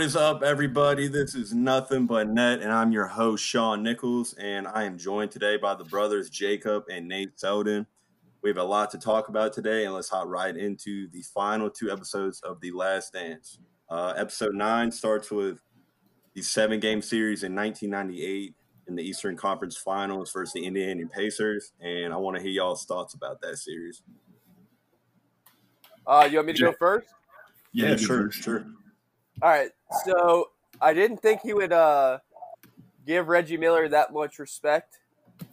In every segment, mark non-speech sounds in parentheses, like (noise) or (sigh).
What is up, everybody? This is Nothing But Net, and I'm your host, Sean Nichols, and I am joined today by the brothers Jacob and Nate Selden. We have a lot to talk about today, and let's hop right into the final two episodes of The Last Dance. Uh, episode nine starts with the seven game series in 1998 in the Eastern Conference Finals versus the Indiana Pacers, and I want to hear y'all's thoughts about that series. Uh, you want me to go first? Yeah, sure, sure. All right. So I didn't think he would uh, give Reggie Miller that much respect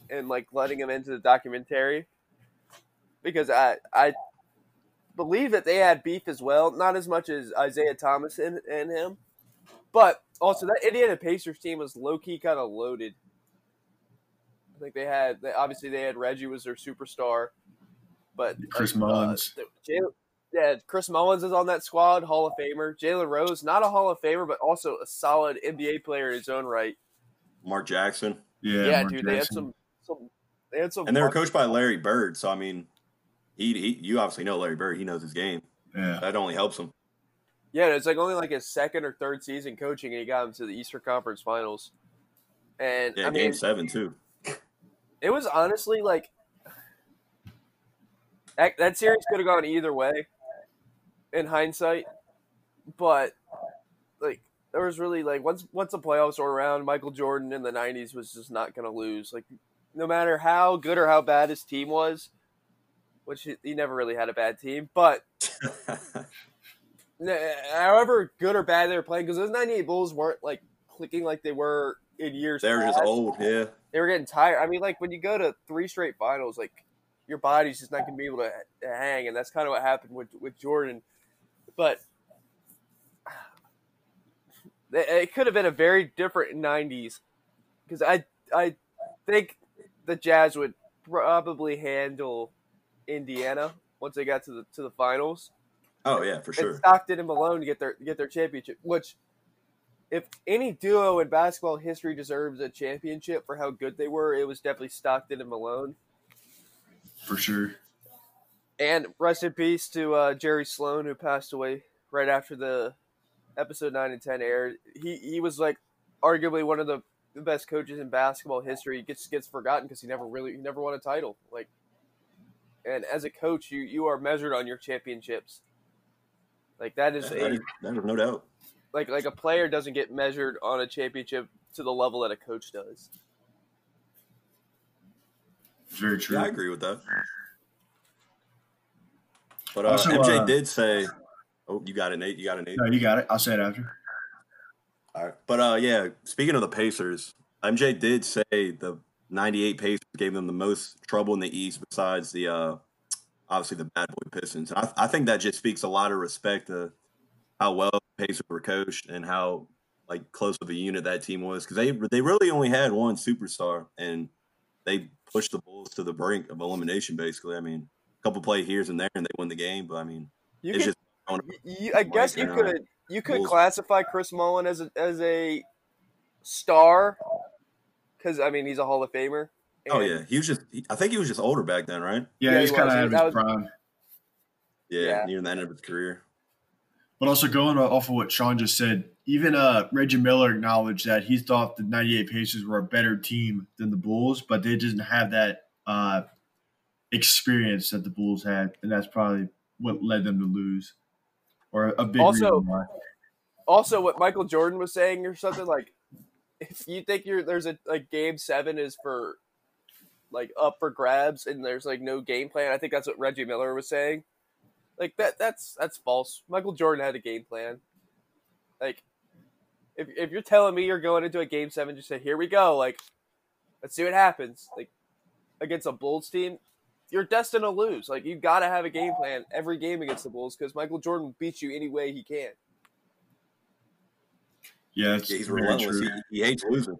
and like letting him into the documentary because I I believe that they had beef as well, not as much as Isiah Thomas and, and him, but also that Indiana Pacers team was low key kind of loaded. I think they had they, obviously they had Reggie was their superstar, but Chris uh, Mullins. Jalen- yeah, Chris Mullins is on that squad, Hall of Famer. Jalen Rose, not a Hall of Famer, but also a solid NBA player in his own right. Mark Jackson, Yeah, Yeah, Mark dude, they had some, some, they had some, and they were coached by Larry Bird, so I mean, he, he you obviously know Larry Bird. He knows his game. Yeah, That only helps him. Yeah, it's like only like his second or third season coaching, and he got him to the Eastern Conference Finals. And Yeah, I mean, game seven too. it was honestly like that, that series could have gone either way in hindsight, but like there was really like once once the playoffs were around, Michael Jordan in the '90s was just not going to lose. Like no matter how good or how bad his team was, which he, he never really had a bad team, but (laughs) however good or bad they were playing, because those '98 Bulls weren't like clicking like they were in years. They're just old, yeah. they were getting tired. I mean, like when you go to three straight finals, like your body's just not going to be able to, to hang, and that's kind of what happened with with Jordan. But it could have been a very different '90s because I I think the Jazz would probably handle Indiana once they got to the to the finals Oh yeah, for and sure. Stockton and Malone to get their get their championship. Which, if any duo in basketball history deserves a championship for how good they were, it was definitely Stockton and Malone. for sure. And rest in peace to uh, Jerry Sloan, who passed away right after the episode nine and ten aired. He he was like arguably one of the, the best coaches in basketball history. He gets gets forgotten because he never really he never won a title. Like, and as a coach, you you are measured on your championships. Like that is That a that is no doubt. like like a player doesn't get measured on a championship to the level that a coach does. Very true. Yeah, I agree with that. But uh, Also, MJ uh, did say, "Oh, you got it, Nate. You got it, Nate." No, you got it. I'll say it after. All right. But uh, yeah, speaking of the Pacers, MJ did say the '98 Pacers gave them the most trouble in the East, besides the uh, obviously the bad boy Pistons. And I, I think that just speaks a lot of respect to how well the Pacers were coached and how like close of a unit that team was because they they really only had one superstar and they pushed the Bulls to the brink of elimination. Basically, I mean, couple play here's and there and they win the game. But I mean, You it's could, just you, I guess you could you could Bulls- classify Chris Mullin as a, as a star because I mean he's a Hall of Famer. Oh yeah, he was just. He, I think he was just older back then, right? Yeah, Yeah, he's he kind of was. out of That his was- prime. Yeah, Yeah. near the end of his career. But also going off of what Sean just said, even uh, Reggie Miller acknowledged that he thought the '98 Pacers were a better team than the Bulls, but they didn't have that uh, experience that the Bulls had, and that's probably what led them to lose, or a big Also- reason why. also what Michael Jordan was saying or something like if you think you're there's a like game seven is for like up for grabs and there's like no game plan. I think that's what Reggie Miller was saying. Like that that's that's false. Michael Jordan had a game plan. Like if if you're telling me you're going into a game seven, just say, Here we go, like let's see what happens. Like against a Bulls team, you're destined to lose. Like you gotta have a game plan every game against the Bulls because Michael Jordan beats you any way he can. Yeah, that's Yeah, he's very relentless. true. He, he hates losing.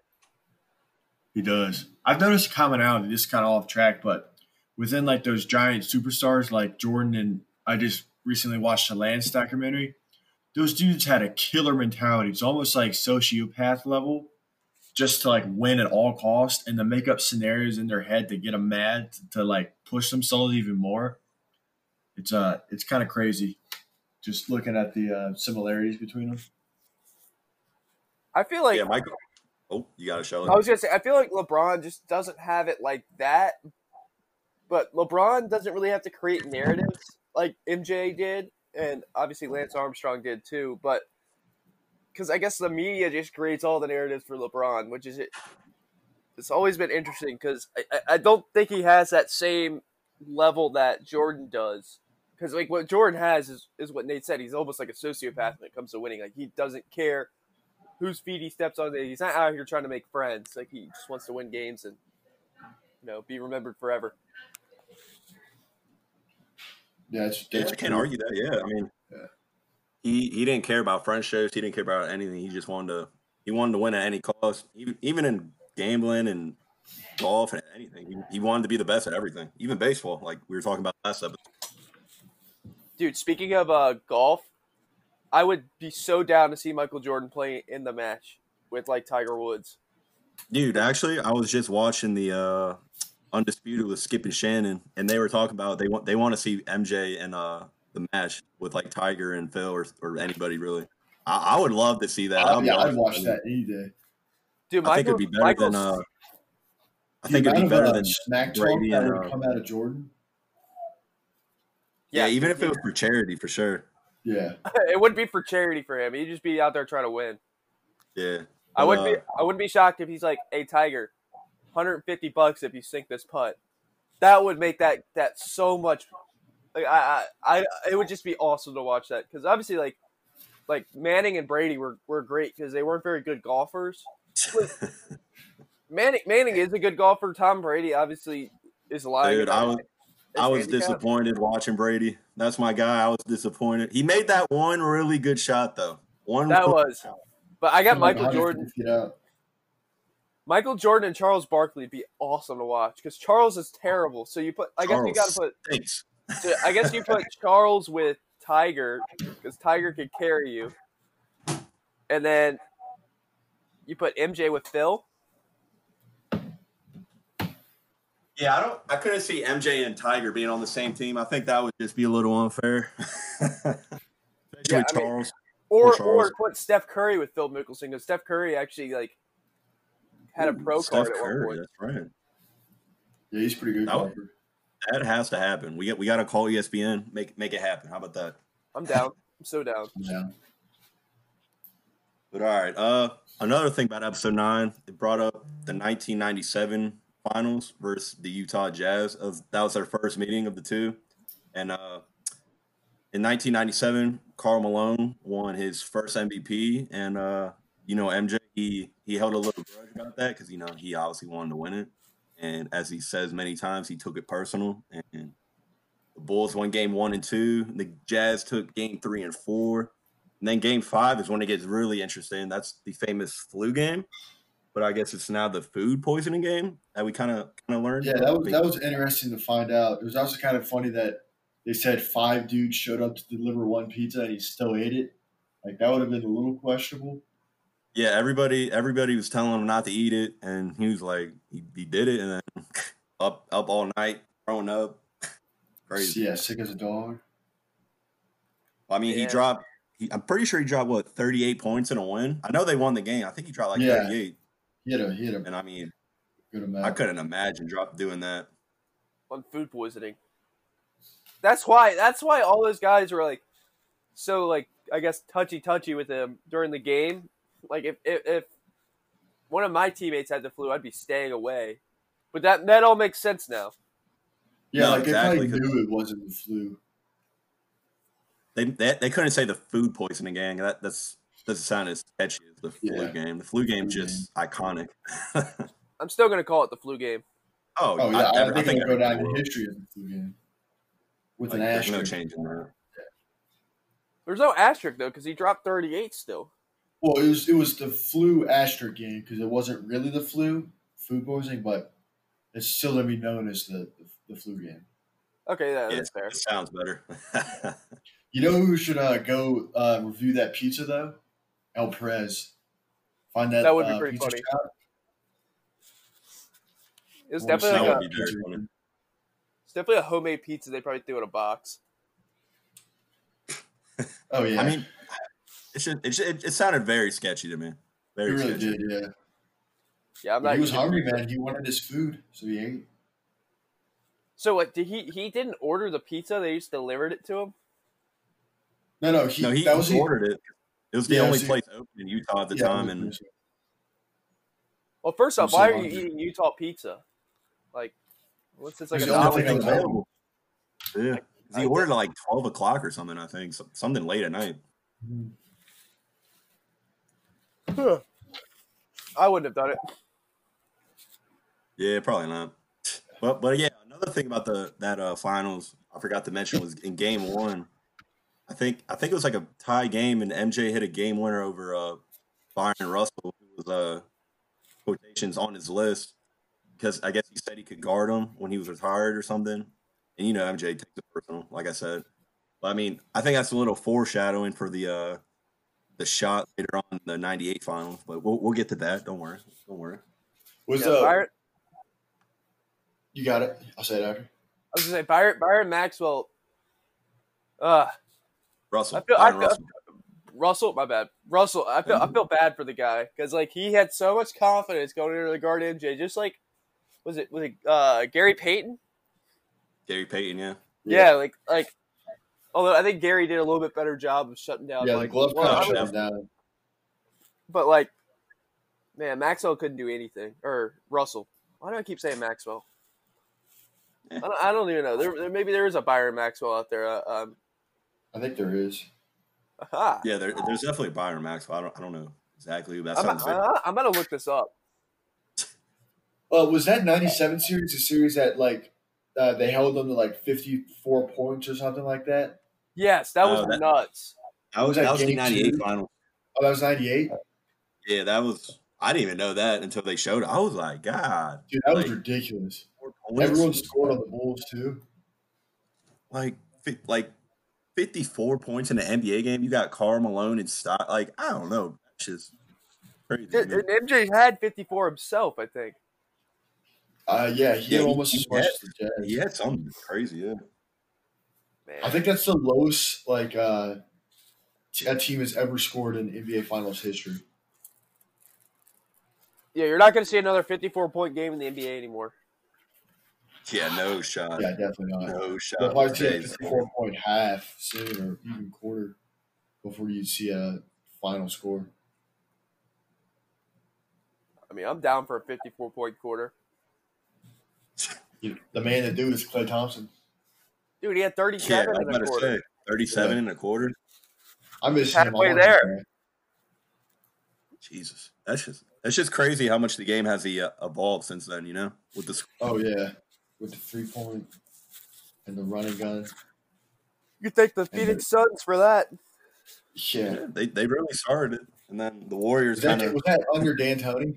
He does. I've noticed a commonality. This is kind of off track, but within like those giant superstars like Jordan and I just recently watched the Lance documentary. Those dudes had a killer mentality. It's almost like sociopath level, just to like win at all cost and to make up scenarios in their head to get them mad to, to like push themselves even more. It's uh, it's kind of crazy, just looking at the uh, similarities between them. I feel like yeah, Michael. Oh, you got to show I was gonna say I feel like LeBron just doesn't have it like that. But LeBron doesn't really have to create narratives like MJ did, and obviously Lance Armstrong did too. But because I guess the media just creates all the narratives for LeBron, which is it. It's always been interesting because I, I, I don't think he has that same level that Jordan does. Because like what Jordan has is, is what Nate said. He's almost like a sociopath when it comes to winning. Like he doesn't care whose feet he steps on. He's not out here trying to make friends. Like he just wants to win games and you know be remembered forever. Yeah, it's, Yeah, that's you can't true. argue that. Yeah, I mean, Yeah. he he didn't care about friendships. He didn't care about anything. He just wanted to he wanted to win at any cost. Even even in gambling and golf and anything, he, he wanted to be the best at everything. Even baseball, like we were talking about last episode. Dude, speaking of uh, golf, I would be so down to see Michael Jordan play in the match with like Tiger Woods. Dude, actually, I was just watching the uh Undisputed with Skip and Shannon, and they were talking about they want they want to see MJ in uh the match with like Tiger and Phil or, or anybody really. I, I would love to see that. I'll be yeah, I'd watch that any day. Dude, I think it'd be better Michael's, than uh. I think it'd be amount better than smack talk Brady and, uh, come out of Jordan. yeah, Yeah. even if it was for charity for sure. Yeah, (laughs) it wouldn't be for charity for him. He'd just be out there trying to win. Yeah, I wouldn't Uh, be. I wouldn't be shocked if he's like, "Hey, Tiger, 150 bucks if you sink this putt." That would make that that so much. Like I, I, I it would just be awesome to watch that because obviously, like, like Manning and Brady were were great because they weren't very good golfers. (laughs) Manning Manning is a good golfer. Tom Brady obviously is lying. Dude, I was I was handicap. disappointed watching Brady. That's my guy. I was disappointed. He made that one really good shot though. One That was, but I got Like Michael Jordan. 150. Michael Jordan and Charles Barkley would be awesome to watch because Charles is terrible. So you put, I guess you got to put stinks. So I guess you put (laughs) Charles with Tiger because Tiger could carry you, and then you put MJ with Phil. Yeah, I don't. I couldn't see MJ and Tiger being on the same team. I think that would just be a little unfair. (laughs) Especially Yeah, I mean- Charles. Or Or Charles. or put Steph Curry with Phil Mickelson because Steph Curry actually like had a pro Steph card at one Curry, point. That's right. Yeah, he's pretty good That would- That has to happen. We get. We got to call ESPN. Make make it happen. How about that? I'm down. I'm so down. Yeah. But all right. Uh, another thing about episode nine, it brought up the 1997 finals versus the Utah Jazz. Of that was their first meeting of the two, and uh, in 1997, Karl Malone won his first MVP, and uh, you know MJ he he held a little grudge about that because you know he obviously wanted to win it, and as he says many times, he took it personal, and the Bulls won game one and two. The Jazz took game three and four. And then game five is when it gets really interesting. That's the famous flu game. But I guess it's now the food poisoning game that we kind of kind of learned. Yeah, that was that was interesting to find out. It was also kind of funny that they said five dudes showed up to deliver one pizza and he still ate it. Like that would have been a little questionable. yeah. Everybody everybody was telling him not to eat it, and he was like, he, he did it, and then (laughs) up up all night, throwing up, (laughs) crazy. Yeah, sick as a dog. I mean, he dropped. He, I'm pretty sure he dropped what 38 points in a win. I know they won the game. I think he dropped like Yeah. 38, He had a he had a and I mean, good. I couldn't imagine drop doing that. on food poisoning. That's why. That's why all those guys were like, so like I guess touchy touchy with him during the game. Like if, if if one of my teammates had the flu, I'd be staying away. But that that all makes sense now. Yeah, No, like exactly, they 'cause- probably knew it wasn't the flu. They, they they couldn't say the food poisoning gang. That that's doesn't sound as catchy as the flu Yeah. game. The flu game's Flu just mm-hmm. iconic. (laughs) I'm still gonna call it the flu game. oh, Oh yeah, I, every- think, it'll go down everybody in history as the flu game with Like, an there's no asterisk. change in that. There's no asterisk though because he dropped 38 still. Well, it was it was the flu asterisk game because it wasn't really the flu food poisoning, but it's still gonna be known as the the, the flu game. Okay, yeah, Yeah, that's fair. it sounds better. (laughs) You know who should uh, go uh, review that pizza though? El Perez. Find that. That would be uh, pretty pizza funny. shop. It was I definitely like a, be very it's definitely a homemade pizza. They probably threw in a box. (laughs) Oh yeah. I mean, it should, it, should, it it sounded very sketchy to me. He Very really sketchy. did, yeah. Yeah, I'm But not. he was hungry, pizza. man. He wanted his food, so he ate. So what? Did he? He didn't order the pizza. They just delivered it to him. No, no, he, no, he that was he- ordered it. It was the Yeah, only so- place open in Utah at the yeah, time, and Well, first off, I'm so why are you eating Utah pizza? Like, what's this like It's the only dollar? thing thing? available. Yeah, I- he ordered at like twelve o'clock or something. I think so- something late at night. Huh. (sighs) I wouldn't have done it. Yeah, probably not. But but yeah, another thing about the that uh finals I forgot to mention was in game one. I think I think it was like a tie game and MJ hit a game winner over uh Byron Russell, who was uh quotations on his list because I guess he said he could guard him when he was retired or something. And you know MJ takes it personal, like I said. But I mean, I think that's a little foreshadowing for the uh the shot later on in the '98 finals. But we'll we'll get to that. Don't worry. Don't worry. Was Yeah, uh, Byron, you got it? I'll say it after. I was gonna say Byron, Byron Maxwell. Uh, Russell. I feel- I Byron feel- Russell. Russell, my bad. Russell, I feel I feel bad for the guy because like he had so much confidence going into the guard MJ. Just like was it was it uh, Gary Payton? Gary Payton, yeah. Yeah. like like. Although I think Gary did a little bit better job of shutting down. Yeah, like, glove well, kind of would- shut him down. but like, man, Maxwell couldn't do anything. Or Russell. Why do I keep saying Maxwell? Yeah. I, don't, I don't even know. There, there maybe there is a Byron Maxwell out there. Uh, um, I think there is. aha. Yeah, there, there's definitely Byron Maxwell. I don't, I don't know exactly. That I'm, sounds like I, I'm gonna look this up. (laughs) Uh, was that '97 series a series that like uh, they held them to like 54 points or something like that? Yes, that was Oh, that- nuts. that was, was that that was the '98 final. Oh, that was '98. Yeah, that was. I didn't even know that until they showed it. I was like, God, Dude, that was ridiculous. four? Everyone scored on the Bulls too. like like 54 points in an NBA game. You got Karl Malone and Stock. Like I don't know. That's just crazy. And and MJ had 54 himself, I think. Uh, yeah, he Yeah, had almost he as much as the Jazz. He had something crazy. Yeah. Man, I think that's the lowest like uh, t- a team has ever scored in NBA Finals history. yeah, you're not gonna see another 54 point game in the NBA anymore. Yeah, no (sighs) shot. Yeah, definitely not. No shot. They'll probably see a Today's- 54 point half soon or even quarter before you see a final score. I mean, I'm down for a 54 point quarter. The man to do is Klay Thompson. Dude, he had Yeah, 37 I was in about a to quarter. say 37 Yeah. and a quarter. I miss him. I Halfway there. back. Jesus, that's just that's just crazy how much the game has uh, evolved since then. You know, with the Oh yeah, with the three point and the running gun. You thank the Phoenix Suns for that. Yeah. yeah, they they really started it, and then the Warriors Was that, kind of was that under D'Antoni?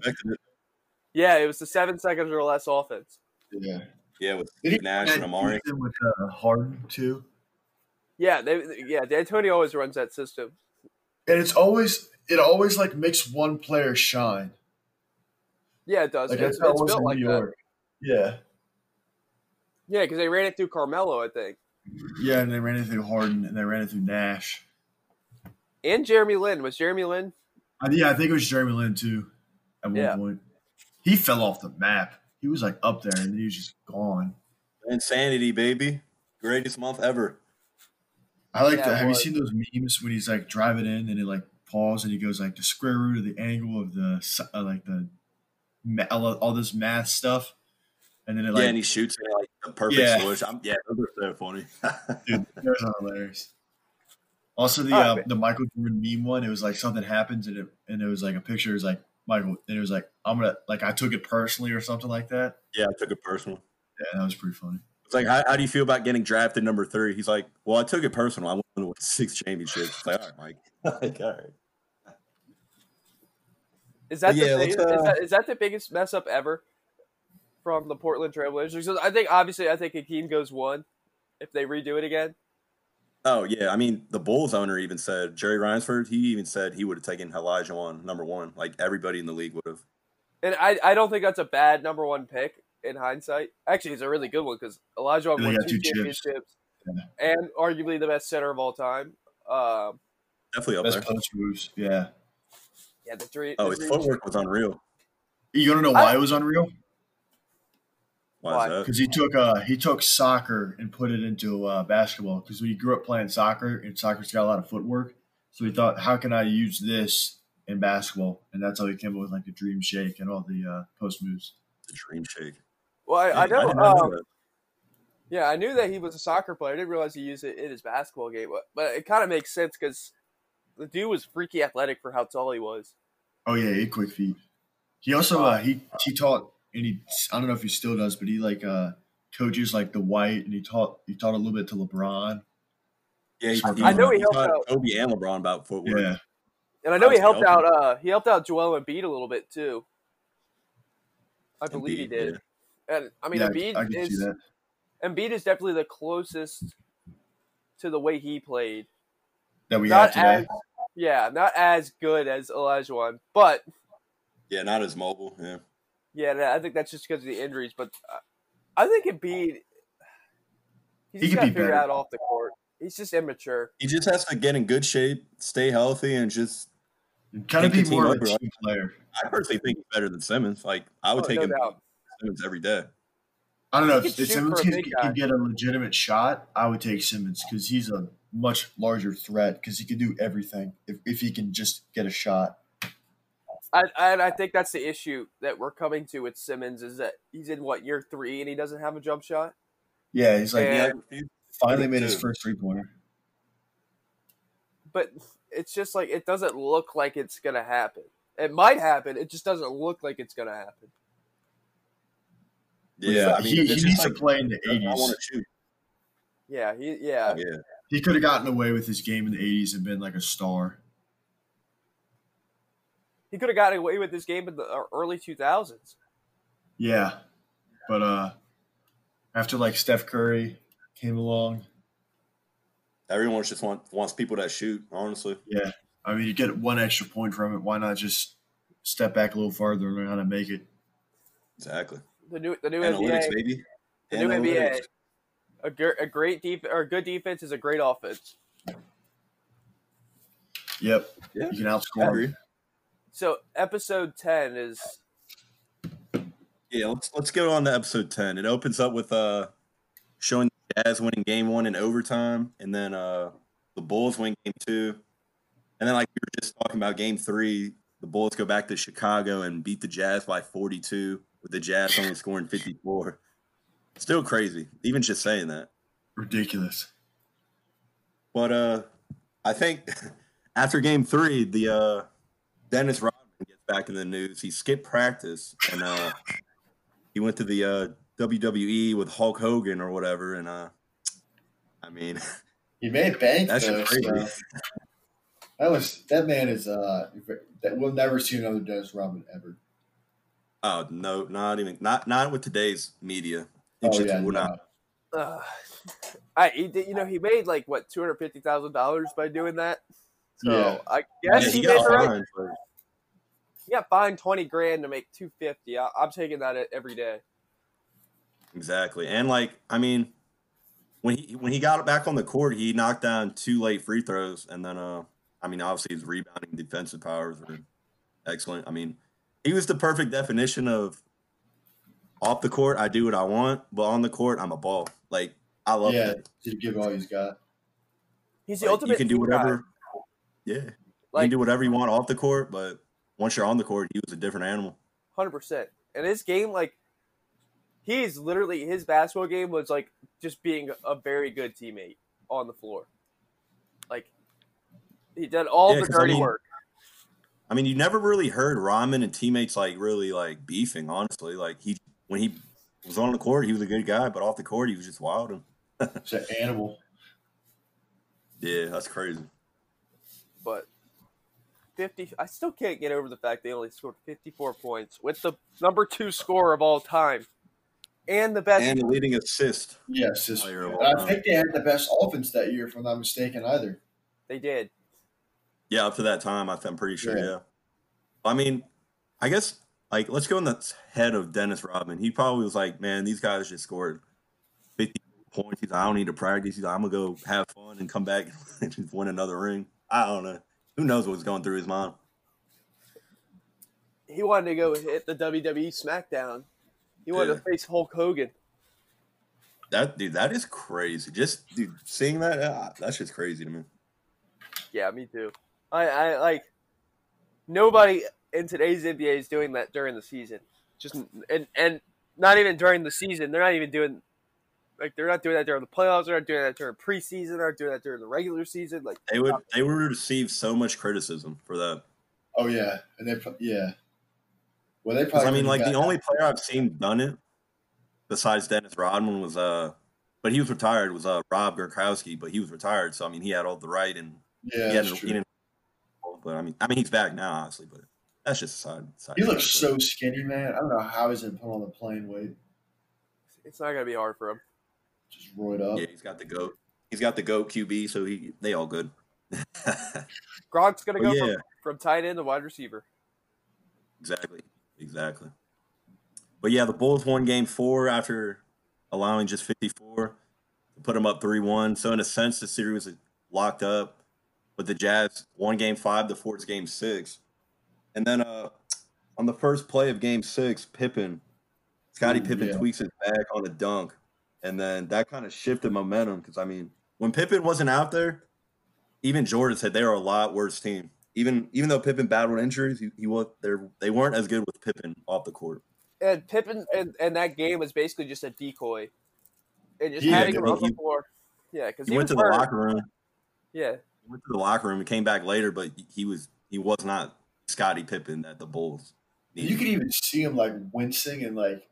Yeah, it was the seven seconds or less offense. Yeah. Yeah, with Did he Nash and Amar'e. with uh, Harden too? Yeah, they yeah, D'Antoni always runs that system. And it's always it always like makes one player shine. Yeah, it does. Like it's that's it's was built in like New that. York. Yeah. Yeah, because they ran it through Carmelo, I think, Yeah, and they ran it through Harden and they ran it through Nash. and Jeremy Lin. Was Jeremy Lin? Uh, yeah, I think it was Jeremy Lin too. At one Yeah. point, he fell off the map. He was like up there, and then he was just gone. Linsanity, baby, greatest month ever. I like Yeah, that. it Have you seen those memes when he's like driving in and it like pause and he goes like the square root of the angle of the uh, like the all, all this math stuff, and then it like yeah, and he shoots it like the perfect Yeah. switch. I'm, yeah, those are so funny. (laughs) Dude, those are hilarious. Also, the All right, uh, man. the Michael Jordan meme one. It was like something happens, and it and it was like a picture. It was like Michael, and it was like I'm gonna like I took it personally or something like that. yeah, I took it personal. Yeah, that was pretty funny. It's like, how, how do you feel about getting drafted number three? He's like, well, I took it personal. I won with six championships. It's like, all right, Mike. (laughs) like, all right. Is that, Yeah, the let's, is, uh, that is that the biggest mess up ever from the Portland Trailblazers? Because I think obviously I think Hakeem goes one if they redo it again. Oh yeah, I mean the Bulls owner even said Jerry Reinsdorf. He even said he would have taken Olajuwon number one. Like everybody in the league would have. And I, I don't think that's a bad number one pick in hindsight. Actually, it's a really good one because Olajuwon got two two chips. championships and arguably the best center of all time. Um, Definitely up Best there. post moves. Yeah, Yeah, the dream. Oh, the his dream footwork was unreal. You want to know why it was unreal? Why, Why? is that? Because he took uh he took soccer and put it into uh, basketball. Because when he grew up playing soccer, and soccer's got a lot of footwork, so he thought, how can I use this in basketball? And that's how he came up with like the dream shake and all the uh, post moves. The dream shake. Well, I, I Dang, know. did not um, that. Yeah, I knew that he was a soccer player. I didn't realize he used it in his basketball game, but, but it kind of makes sense because the dude was freaky athletic for how tall he was. Oh yeah, he had quick feet. He also uh, he he taught and he I don't know if he still does, but he like uh coaches like the white and he taught he taught a little bit to LeBron. Yeah, he, I know he helped taught out- Kobe and LeBron about footwork. Yeah, And I know he helped out. helping. Uh, he helped out Joel and Embiid a little bit too. I believe he Embiid, did. And I mean, yeah, Embiid I can is see that. Embiid is definitely the closest to the way he played. That we Not have today. as yeah, not as good as Olajuwon, but Yeah, not as mobile. Yeah. Yeah, I think that's just because of the injuries. But uh, I think Embiid, he's He just got to be figure better. out off the court. He's just immature. He just has to get in good shape, stay healthy, and just. Kind of Take be more of a team player. I personally think he's better than Simmons. Like I would Oh, take no him doubt. Simmons every day. I don't know if if Simmons for a could, could get a legitimate shot. I would take Simmons because he's a much larger threat because he can do everything if, if he can just get a shot. I, I I think that's the issue that we're coming to with Simmons is that he's in what year three and he doesn't have a jump shot. Yeah, he's like Yeah. Yeah, finally made his first three pointer. But it's just like it doesn't look like it's gonna happen. It might happen. It just doesn't look like it's gonna happen. yeah. I mean, he, he needs like, to play in the eighties. Yeah, he yeah. Yeah, He could have gotten away with his game in the eighties and been like a star. He could have gotten away with this game in the uh, early two thousands. Yeah, but uh, after like Steph Curry came along, everyone just want, wants people that shoot. Honestly, yeah, I mean you get one extra point from it. Why not just step back a little farther and learn how to make it? exactly. The new the new Analytics, NBA, baby. the new NBA. A, gr- a great def- or a good defense is a great offense. Yep, Yeah, you can I outscore. 'Em. agree. So episode ten is Yeah, let's let's go on to episode ten. It opens up with uh showing the Jazz winning game one in overtime, and then uh the Bulls win game two, and then like we were just talking about game three, the Bulls go back to Chicago and beat the Jazz by forty two, with the Jazz only scoring fifty four. Still crazy, even just saying that. Ridiculous. But uh I think (laughs) after game three, the uh Dennis Rodman gets back in the news. He skipped practice and uh he went to the uh WWE with Hulk Hogan or whatever and uh I mean He made bank that's though. just crazy. so that was that man is uh that we'll never see another Dennis Rodman ever. Oh no, not even not not with today's media. It Oh just yeah, will no. not. uh, I he did, you know he made like what two hundred fifty thousand dollars by doing that. So Yeah. I Yeah, guess he he, made got the right. fined, but He twenty grand to make two fifty. I'm taking that every day. Exactly. And like, I mean, when he when he got it back on the court, he knocked down two late free throws, and then uh, I mean, obviously his rebounding defensive powers were excellent. I mean, he was the perfect definition of off the court, I do what I want, but on the court, I'm a ball. Like I love Yeah, that. to give all he's got. He's the Like, ultimate. you can do team guy. whatever. Yeah, you can do whatever you want off the court, but once you're on the court, he was a different animal. hundred percent. And his game, like, he's literally his basketball game was like just being a very good teammate on the floor. Like, he did all Yeah, the 'cause I dirty mean- work. I mean, you never really heard Rodman and teammates like really like beefing. Honestly, like he when he was on the court, he was a good guy, but off the court, he was just wild. And It's an animal. yeah, that's crazy. But fifty, I still can't get over the fact they only scored fifty-four points with the number two scorer of all time and the best. And the leading assist. Yes, this, Player of and all I think they had the best offense that year, if I'm not mistaken, either. they did. Yeah, up to that time, I th- I'm pretty sure. Yeah. Yeah. I mean, I guess like let's go in the head of Dennis Rodman. He probably was like, man, these guys just scored 50 points. He's like, I don't need to practice. He's like, I'm gonna go have fun and come back (laughs) and win another ring. I don't know. Who knows what's going through his mind? he wanted to go hit the WWE SmackDown. He wanted to face Hulk Hogan. That dude, that is crazy. Just dude, seeing that, ah, that's just crazy to me. Yeah, me too. I, I like nobody in today's NBA is doing that during the season. Just and and not even during the season. They're not even doing like they're not doing that during the playoffs. They're not doing that during preseason. They're not doing that during the regular season. Like They would they would receive so much criticism for that. Oh yeah, and they yeah. Well, they 'Cause, probably. I mean, like the got- only player I've seen done it besides Dennis Rodman was uh, but he was retired was uh Rob Gronkowski, but he was retired, so I mean he had all the right and Yeah, he, hadn't, he didn't. But I mean, I mean he's back now, obviously, but that's just a side. side He looks so skinny, man. I don't know how he's gonna put on the plane weight. it's not gonna be hard for him. Just roid up. Yeah, he's got the goat. He's got the goat QB, so he they all good. (laughs) Gronk's gonna Oh, go yeah. from, from tight end to wide receiver. Exactly. Exactly. But yeah, the Bulls won game four after allowing just 54 to put them up 3 1. So, in a sense, the series was locked up. But the Jazz won game five the Forts game six. And then uh, on the first play of game six, Pippen, Scottie Pippen yeah. tweaks his back on a dunk. And then that kind of shifted momentum because, I mean, when Pippen wasn't out there, even Jordan said they were a lot worse team. Even even though Pippen battled injuries, he, he was they they weren't as good with Pippen off the court. And Pippen and, and that game was basically just a decoy. And just Yeah, having him he- on the floor. Yeah, because He, went to the locker room. Yeah, He went to the locker room and came back later, but he was he was not Scottie Pippen that the Bulls. You could even see him like wincing and like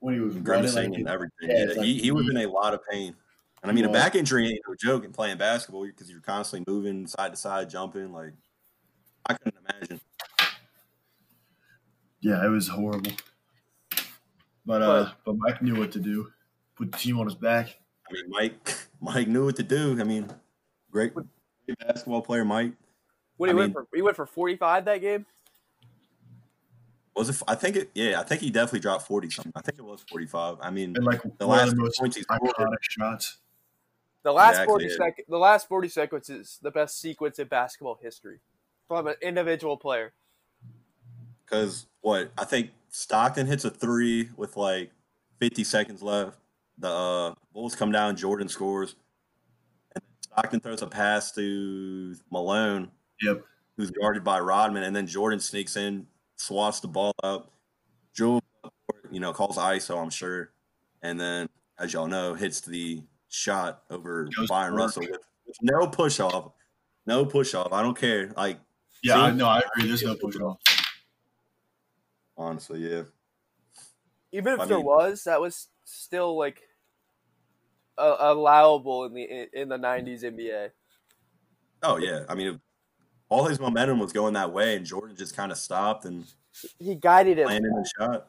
when he was running, grimacing like and everything. yeah, Yeah, like- he, he was in a lot of pain. And I mean, a back injury ain't no joke in playing basketball because you're constantly moving side to side, jumping. Like I couldn't imagine. Yeah, it was horrible. But uh, but Mike knew what to do. Put the team on his back. I mean, Mike (laughs) Mike knew what to do. I mean, great, great basketball player, Mike. what he I went mean- for? He went for forty five that game. Was it? I think it. Yeah, I think he definitely dropped forty something. I think it was forty five. I mean, And like the last the most points he scored. shots. The last Exactly, forty yeah. sec- the last forty seconds is the best sequence in basketball history from an individual player. Because what I think Stockton hits a three with like 50 seconds left. The uh, Bulls come down. Jordan scores, and Stockton throws a pass to Malone, Yep. who's guarded by Rodman, and then Jordan sneaks in, swats the ball up. Jewel, you know, calls ISO, I'm sure, and then as y'all know, hits the shot over Goes to Byron. Russell with, with no push off, no push off. I don't care. Like Yeah, See? I know. I agree. There's no push off. honestly, yeah. Even if I there mean- was, that was still like uh, allowable in the in, in the nineties NBA. Oh yeah, I mean, all his momentum was going that way, and Jordan just kind of stopped and He guided him. landed the shot.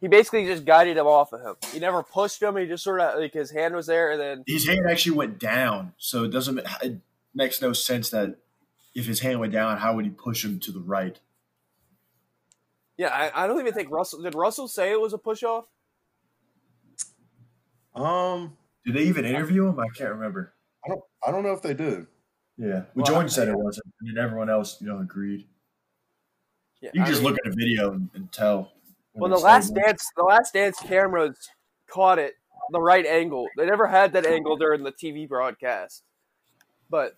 He basically just guided him off of him. He never pushed him. He just sort of like his hand was there, and then His hand actually went down, so it doesn't. It makes no sense that if his hand went down, how would he push him to the right? yeah, I, I don't even think Russell did. Russell say it was a push off. Um, Did they even interview him? I can't remember. I don't, I don't know if they did. Yeah, well, Well, Jordan I- said it wasn't, and then everyone else, you know, agreed. Yeah, You I can just mean- look at a video and, and tell. Well, the last say dance, the last dance cameras caught it the right angle. They never had that angle during the TV broadcast. But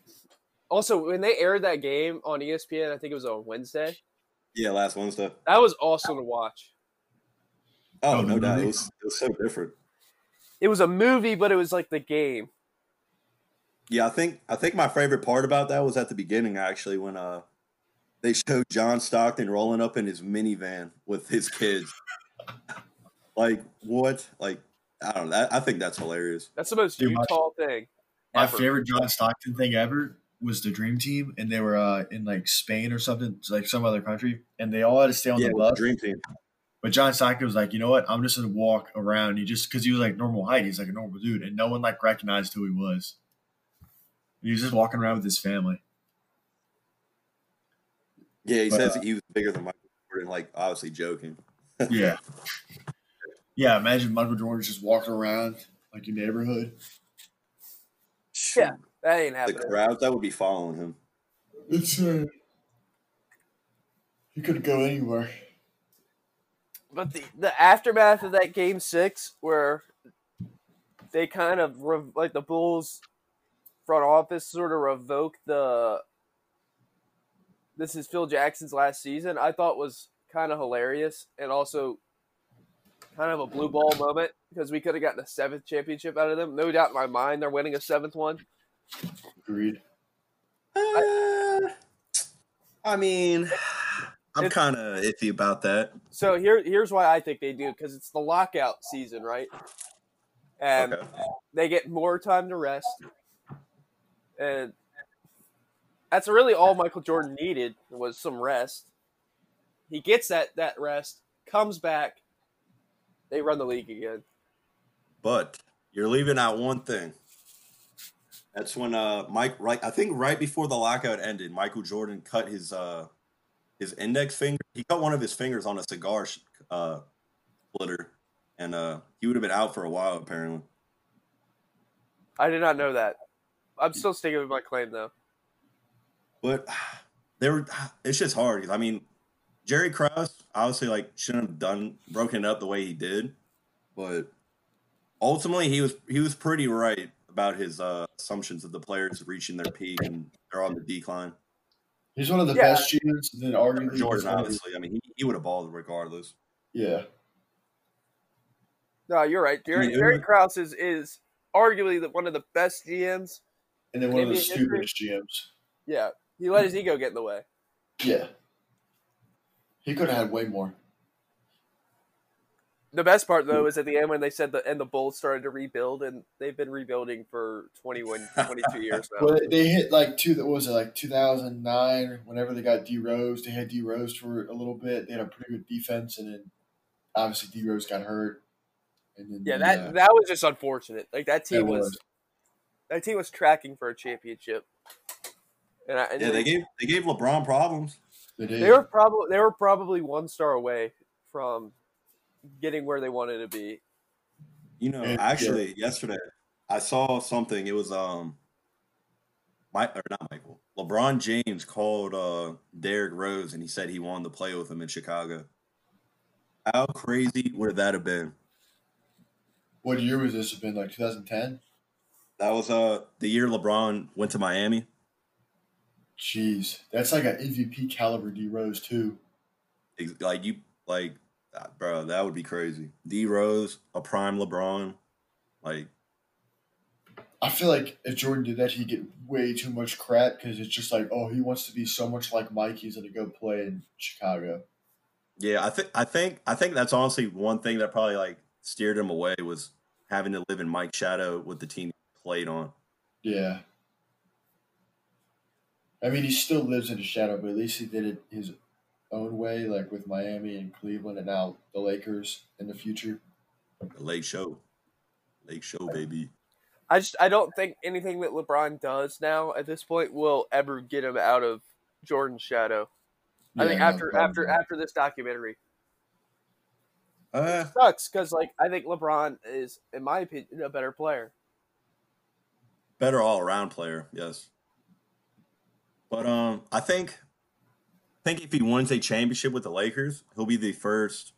also, when they aired that game on ESPN, I think it was on Wednesday. Yeah, last Wednesday. That was awesome to watch. Oh, Oh, no the doubt. It was, it was so different. It was a movie, but it was like the game. Yeah, I think I think my favorite part about that was at the beginning actually when uh they showed John Stockton rolling up in his minivan with his kids. (laughs) like what? Like I don't know. That, I think that's hilarious. That's the most Dude, my- thing. My ever. favorite John Stockton thing ever was the Dream Team, and they were uh, in like Spain or something, like some other country, and they all had to stay on yeah, the with the bus. dream team. But John Stockton was like, you know what? I'm just gonna walk around. He just because he was like normal height, he's like a normal dude, and no one like recognized who he was. He was just walking around with his family. Yeah, he But, says uh, he was bigger than Michael Jordan. Like obviously joking. (laughs) Yeah, yeah. Imagine Michael Jordan just walking around like your neighborhood. Yeah, that ain't happening. the happening. crowds that would be following him. It's uh, you could go anywhere. But the the aftermath of that game six, where they kind of rev- like the Bulls front office sort of revoke the this is Phil Jackson's last season, I thought was kind of hilarious and also kind of a blue ball moment because we could have gotten a seventh championship out of them. No doubt in my mind they're winning a seventh one. Agreed. Uh, I mean, I'm kind of iffy about that. So here here's why I think they do because it's the lockout season, right? And Okay. they get more time to rest. And that's really all Michael Jordan needed was some rest. He gets that that rest, comes back, they run the league again. But you're leaving out one thing. That's when uh Mike right I think right before the lockout ended, Michael Jordan cut his uh his index finger. He cut one of his fingers on a cigar sh- uh splitter and uh he would have been out for a while apparently. I did not know that. I'm still sticking with my claim though. But they were it's just hard because I mean Jerry Krause obviously like shouldn't have done broken it up the way he did, but ultimately he was he was pretty right about his uh, assumptions of the players reaching their peak and they're on the decline. He's one of the Yeah. best GMs, and then arguably Jordan, one of the- obviously, I mean he, he would have balled regardless. Yeah, No, you're right. Jerry, I mean, Jerry was- Krause is, is arguably the, one of the best GMs. And then one of the history? stupidest GMs. Yeah, he let his ego get in the way. Yeah, he could have had way more. The best part though is at the end when they said the and the Bulls started to rebuild and they've been rebuilding for 21, 22 (laughs) years now. Well, they hit like two. What was it like 2009? Whenever they got D Rose, they had D Rose for a little bit. They had a pretty good defense, and then obviously D Rose got hurt. And then Yeah, that uh, that was just unfortunate. Like that team was, was. That team was tracking for a championship. And, I, and Yeah, they gave they gave LeBron problems. they did. they were probably they were probably one star away from getting where they wanted to be. You know, Yeah. actually, yesterday I saw something. It was um, Mike or not Michael. LeBron James called uh Derrick Rose and he said he wanted to play with him in Chicago. How crazy would that have been? What year was this? Have been like 2010. That was uh the year LeBron went to Miami. Jeez, that's like an MVP caliber D Rose too. Like you, like, uh, bro, that would be crazy. D Rose, a prime LeBron, like, I feel like if Jordan did that, he'd get way too much crap because it's just like, oh, he wants to be so much like Mike. He's gonna go play in Chicago. yeah. I think, I think, I think that's honestly one thing that probably like steered him away was having to live in Mike's shadow with the team played on. Yeah. I mean, he still lives in the shadow, but at least he did it his own way, like with Miami and Cleveland, and now the Lakers in the future. The Lake Show, Lake Show, baby. I just I don't think anything that LeBron does now at this point will ever get him out of Jordan's shadow. I think after probably after not. after this documentary Uh, sucks because like I think LeBron is in my opinion a better player. Better all around player, yes. But um, I think, I think if he wins a championship with the Lakers, he'll be the first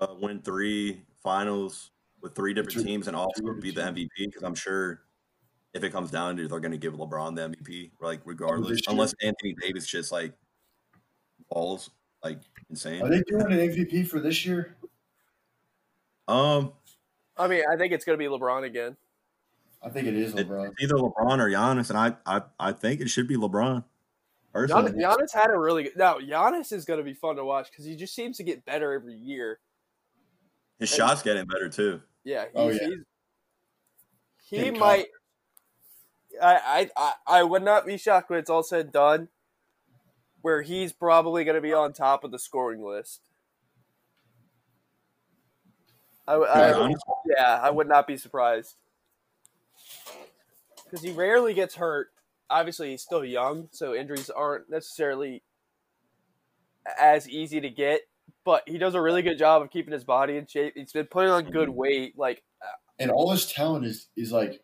uh, win three finals with three different Two- teams and also two be the MVP. Because I'm sure if it comes down to it, they're going to give LeBron the MVP, like regardless, unless Anthony Davis just like balls like insane. Are they doing an MVP for this year? Um, I mean, I think it's going to be LeBron again. I think it is LeBron. it's either LeBron or Giannis, and I, I, I think it should be LeBron. Giannis, Personally, Giannis had a really good. No, Giannis is going to be fun to watch because he just seems to get better every year. his shot's getting better too. Yeah, oh, he's, Oh, yeah. he's he Getting might. I, I I I would not be shocked when it's all said and done. Where he's probably going to be on top of the scoring list. I, w- I- Giannis? yeah, I would not be surprised because he rarely gets hurt. Obviously, he's still young, so injuries aren't necessarily as easy to get. But he does a really good job of keeping his body in shape. He's been putting on good weight. Like And all his talent is is like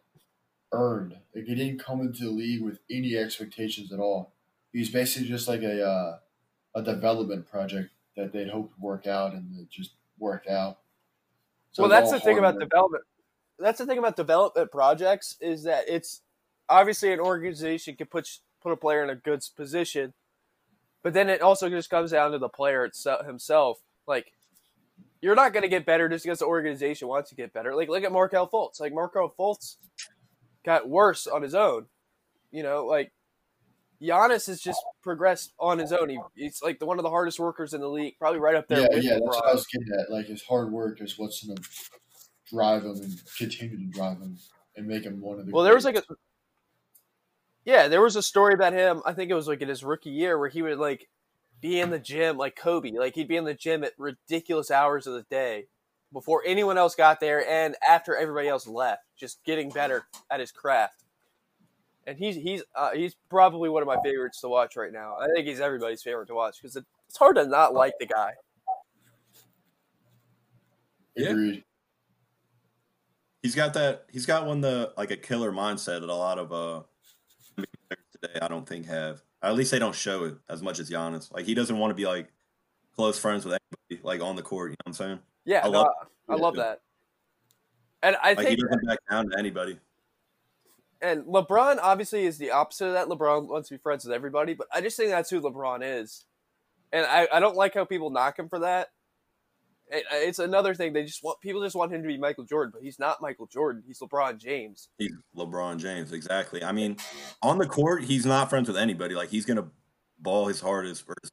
earned. Like he didn't come into the league with any expectations at all. He's basically just like a uh, a development project that they'd hoped would work out and it just worked out. So well, that's the thing about work. development. That's the thing about development projects is that it's obviously an organization can put put a player in a good position, but then it also just comes down to the player itself himself. Like, you're not going to get better just because the organization wants to get better. Like, look at Markelle Fultz. Like, Markelle Fultz got worse on his own. You know, like Giannis has just progressed on his own. He, he's like the, one of the hardest workers in the league, probably right up there Yeah, with yeah, that's LeBron. what I was getting at. Like his hard work is what's in to drive him and continue to drive him and make him one of the. Well, there was like a yeah, there was a story about him. I think it was like in his rookie year where he would like be in the gym like Kobe, like he'd be in the gym at ridiculous hours of the day before anyone else got there and after everybody else left, just getting better at his craft. And he's he's uh, he's probably one of my favorites to watch right now. I think he's everybody's favorite to watch because it's hard to not like the guy. Yeah. agreed. He's got that. He's got one the like a killer mindset that a lot of uh today I don't think have. At least they don't show it as much as Giannis. Like he doesn't want to be like close friends with anybody like on the court. You know what I'm saying? Yeah, I no, love- I, I love that. And I Like he think doesn't back down to anybody. and LeBron obviously is the opposite of that. LeBron wants to be friends with everybody, but I just think that's who LeBron is. And I, I don't like how people knock him for that. It, uh, it's another thing. They just want people just want him to be Michael Jordan, but he's not Michael Jordan. He's LeBron James. He's LeBron James, exactly. I mean, on the court, he's not friends with anybody. Like he's gonna ball his hardest for his,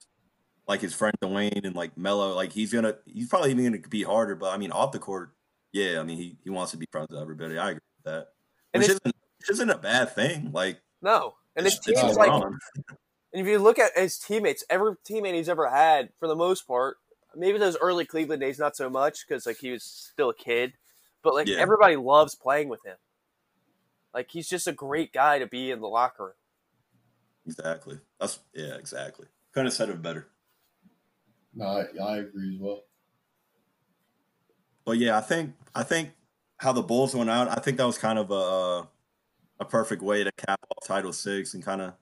like his friend Dwayne and like Melo. Like he's gonna, he's probably even gonna be harder. But I mean, off the court, yeah. I mean, he, he wants to be friends with everybody. I agree with that. And Which it's- isn't, which isn't a bad thing. Like No, and his it's team's like, (laughs) and if you look at his teammates, every teammate he's ever had, for the most part, maybe those early Cleveland days, not so much because like he was still a kid, but like Yeah. everybody loves playing with him. Like he's just a great guy to be in the locker room. exactly. That's yeah, exactly. Couldn't have said it better. No, I, I agree as well. But yeah, I think I think how the Bulls went out. I think that was kind of a a perfect way to cap off Title Six and kind of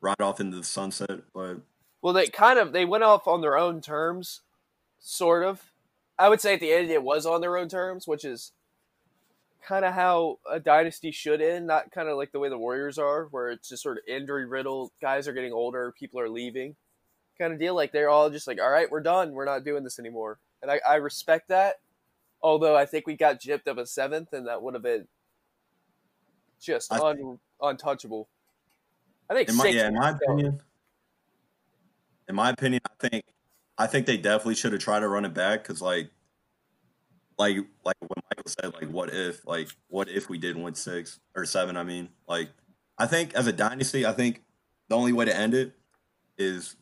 ride off into the sunset. But Well, they kind of they went off on their own terms, sort of. I would say at the end it was on their own terms, which is kind of how a dynasty should end, not kind of like the way the Warriors are, where it's just sort of injury riddled. Guys are getting older, people are leaving, kind of deal. Like they're all just like, all right, we're done, we're not doing this anymore, and I, I respect that. Although I think we got gypped of a seventh, and that would have been just I un, untouchable. I think in my yeah, in my opinion, in my opinion, I think I think they definitely should have tried to run it back because like like like what Michael said, like what if like what if we did win six or seven? I mean, like I think as a dynasty, I think the only way to end it is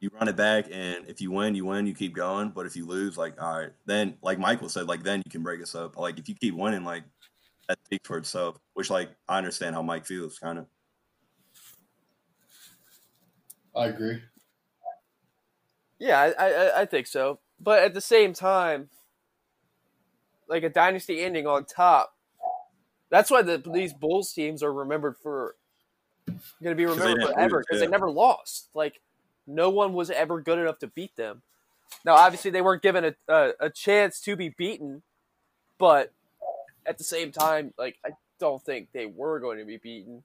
you run it back and if you win, you win, you keep going. But if you lose, like all right, then like Michael said, like then you can break us up. Like if you keep winning, like that speaks for itself. Which like I understand how Mike feels, kind of. I agree. Yeah, I, I I think so. But at the same time, like a dynasty ending on top, that's why the, these Bulls teams are remembered for going to be remembered forever because yeah. they never lost. Like no one was ever good enough to beat them. Now, obviously, they weren't given a, a a chance to be beaten, but at the same time, like I don't think they were going to be beaten.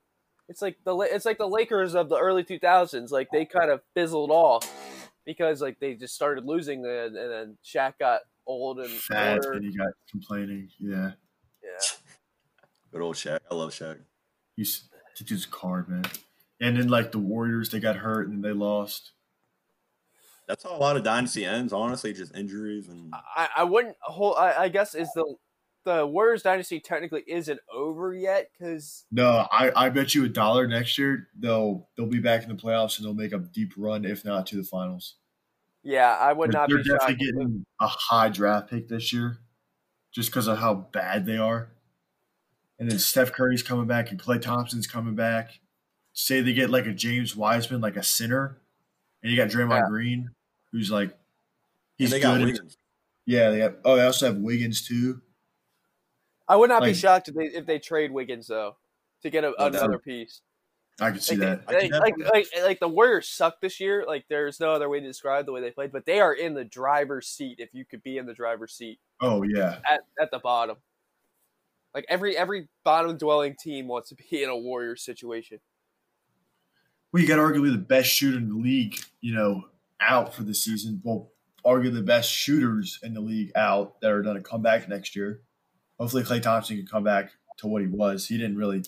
It's like the it's like the Lakers of the early 2000s. Like they kind of fizzled off because like they just started losing, and, and then Shaq got old and Fat older. and he got complaining. Yeah, Yeah, (laughs) Good old Shaq. I love Shaq. he's the dude's a card, man. And then like the Warriors, they got hurt and they lost. That's how a lot of dynasty ends. Honestly, just injuries and I, I wouldn't hold. I, I guess is the the Warriors dynasty technically isn't over yet because No, I, I bet you a dollar next year they'll they'll be back in the playoffs and they'll make a deep run, if not to the finals. yeah, I would They're, not they're be definitely shocked. getting a high draft pick this year, just because of how bad they are. And then Steph Curry's coming back and Klay Thompson's coming back. Say they get like a James Wiseman, like a center, and you got Draymond Yeah. Green, who's like and he's they good. got Wiggins. yeah, they got. Oh, they also have Wiggins too. I would not be shocked if they if they trade Wiggins though to get a, oh, another never. piece. I can see Like, that. They- can like, like, like, like the Warriors suck this year. Like, there's no other way to describe the way they played, but they are in the driver's seat. If you could be in the driver's seat oh yeah, at, at the bottom, like every every bottom dwelling team wants to be in a Warriors situation. well, you got arguably the best shooter in the league. You know, out for the season. Well, arguably the best shooters in the league out that are going to come back next year. Hopefully, Klay Thompson can come back to what he was. He didn't really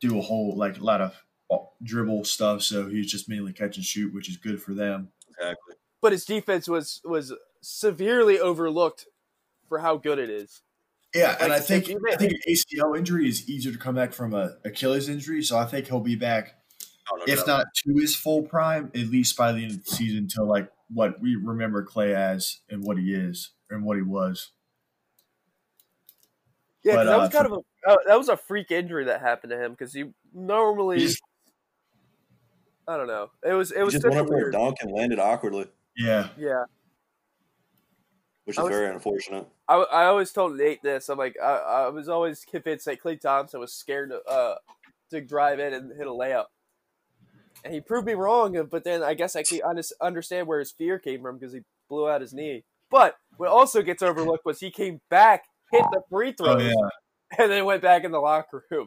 do a whole like a lot of uh, dribble stuff, so he's just mainly catch and shoot, which is good for them. Exactly. But his defense was was severely overlooked for how good it is. Yeah, and I think I think an ACL injury is easier to come back from a Achilles injury, so I think he'll be back Oh, no if doubt. not to his full prime, at least by the end of the season to like what we remember Klay as and what he is and what he was. Yeah, 'cause But, that uh, was kind of a uh, that was a freak injury that happened to him because he normally He just- I don't know. It was it He was just went a up for a dunk and landed awkwardly, Yeah, Yeah, which is was- very unfortunate. I, I always told Nate this. I'm like I, I was always convinced that Klay Thompson was scared to uh to drive in and hit a layup, and he proved me wrong. But then I guess I can understand where his fear came from because he blew out his knee. But what also gets overlooked was he came back, hit the free oh throws, yeah. (laughs) and then went back in the locker room.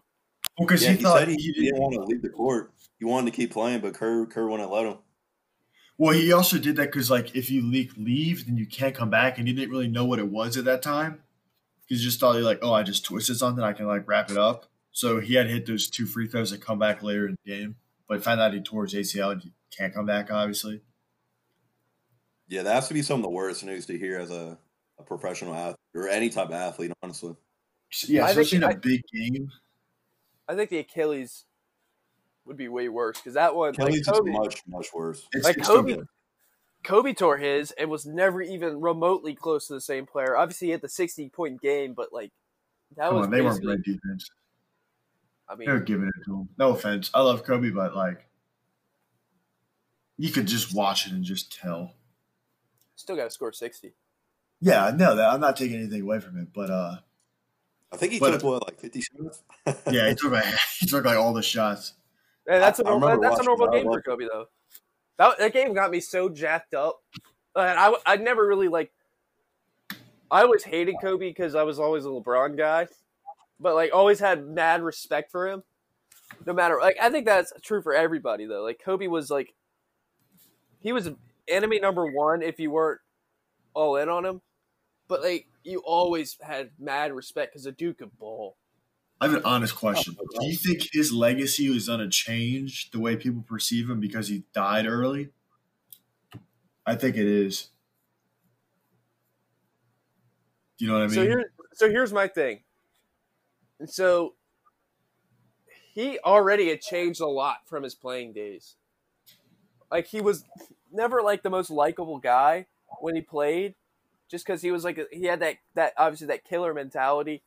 Well, because Yeah, he, he, thought said he, he he didn't want to leave the court. He wanted to keep playing, but Kerr Kerr wouldn't let him. Well, he also did that because like if you leak leave, then you can't come back, and he didn't really know what it was at that time. He just thought he like, oh, I just twisted something, I can like wrap it up. So he had to hit those two free throws and come back later in the game, but found out he tore his ACL and he can't come back, obviously. Yeah, that has to be some of the worst news to hear as a, a professional athlete or any type of athlete, honestly. Yeah, I think- especially in a I- big game. I think the Achilles would be way worse because that one, like Kelly's Kobe, is much, much worse. It's, Like it's Kobe- good. Kobe tore his and was never even remotely close to the same player. Obviously, he had the 60 point game, but like that Come was on, they weren't basically. playing defense. I mean, they're giving it to him. No offense, I love Kobe, but like, you could just watch it and just tell. still got to score 60. Yeah, no, that I'm not taking anything away from it, but uh, I think he But- took what, like fifty shots. (laughs) yeah, he took like (laughs) he took like all the shots. And that's a I normal, remember that's a normal game for Kobe though. That that game got me so jacked up. And I I never really like. I always hated Kobe because I was always a LeBron guy, but like always had mad respect for him. No matter like I think that's true for everybody though. Like Kobe was like, he was enemy number one if you weren't all in on him, but like you always had mad respect because the Duke could ball. I have an honest question. Oh, Do you think his legacy was going to change the way people perceive him because he died early? I think it is. Do you know what I mean? So here, so here's my thing. And so he already had changed a lot from his playing days. Like he was never like the most likable guy when he played, just because he was like he had that that obviously that killer mentality,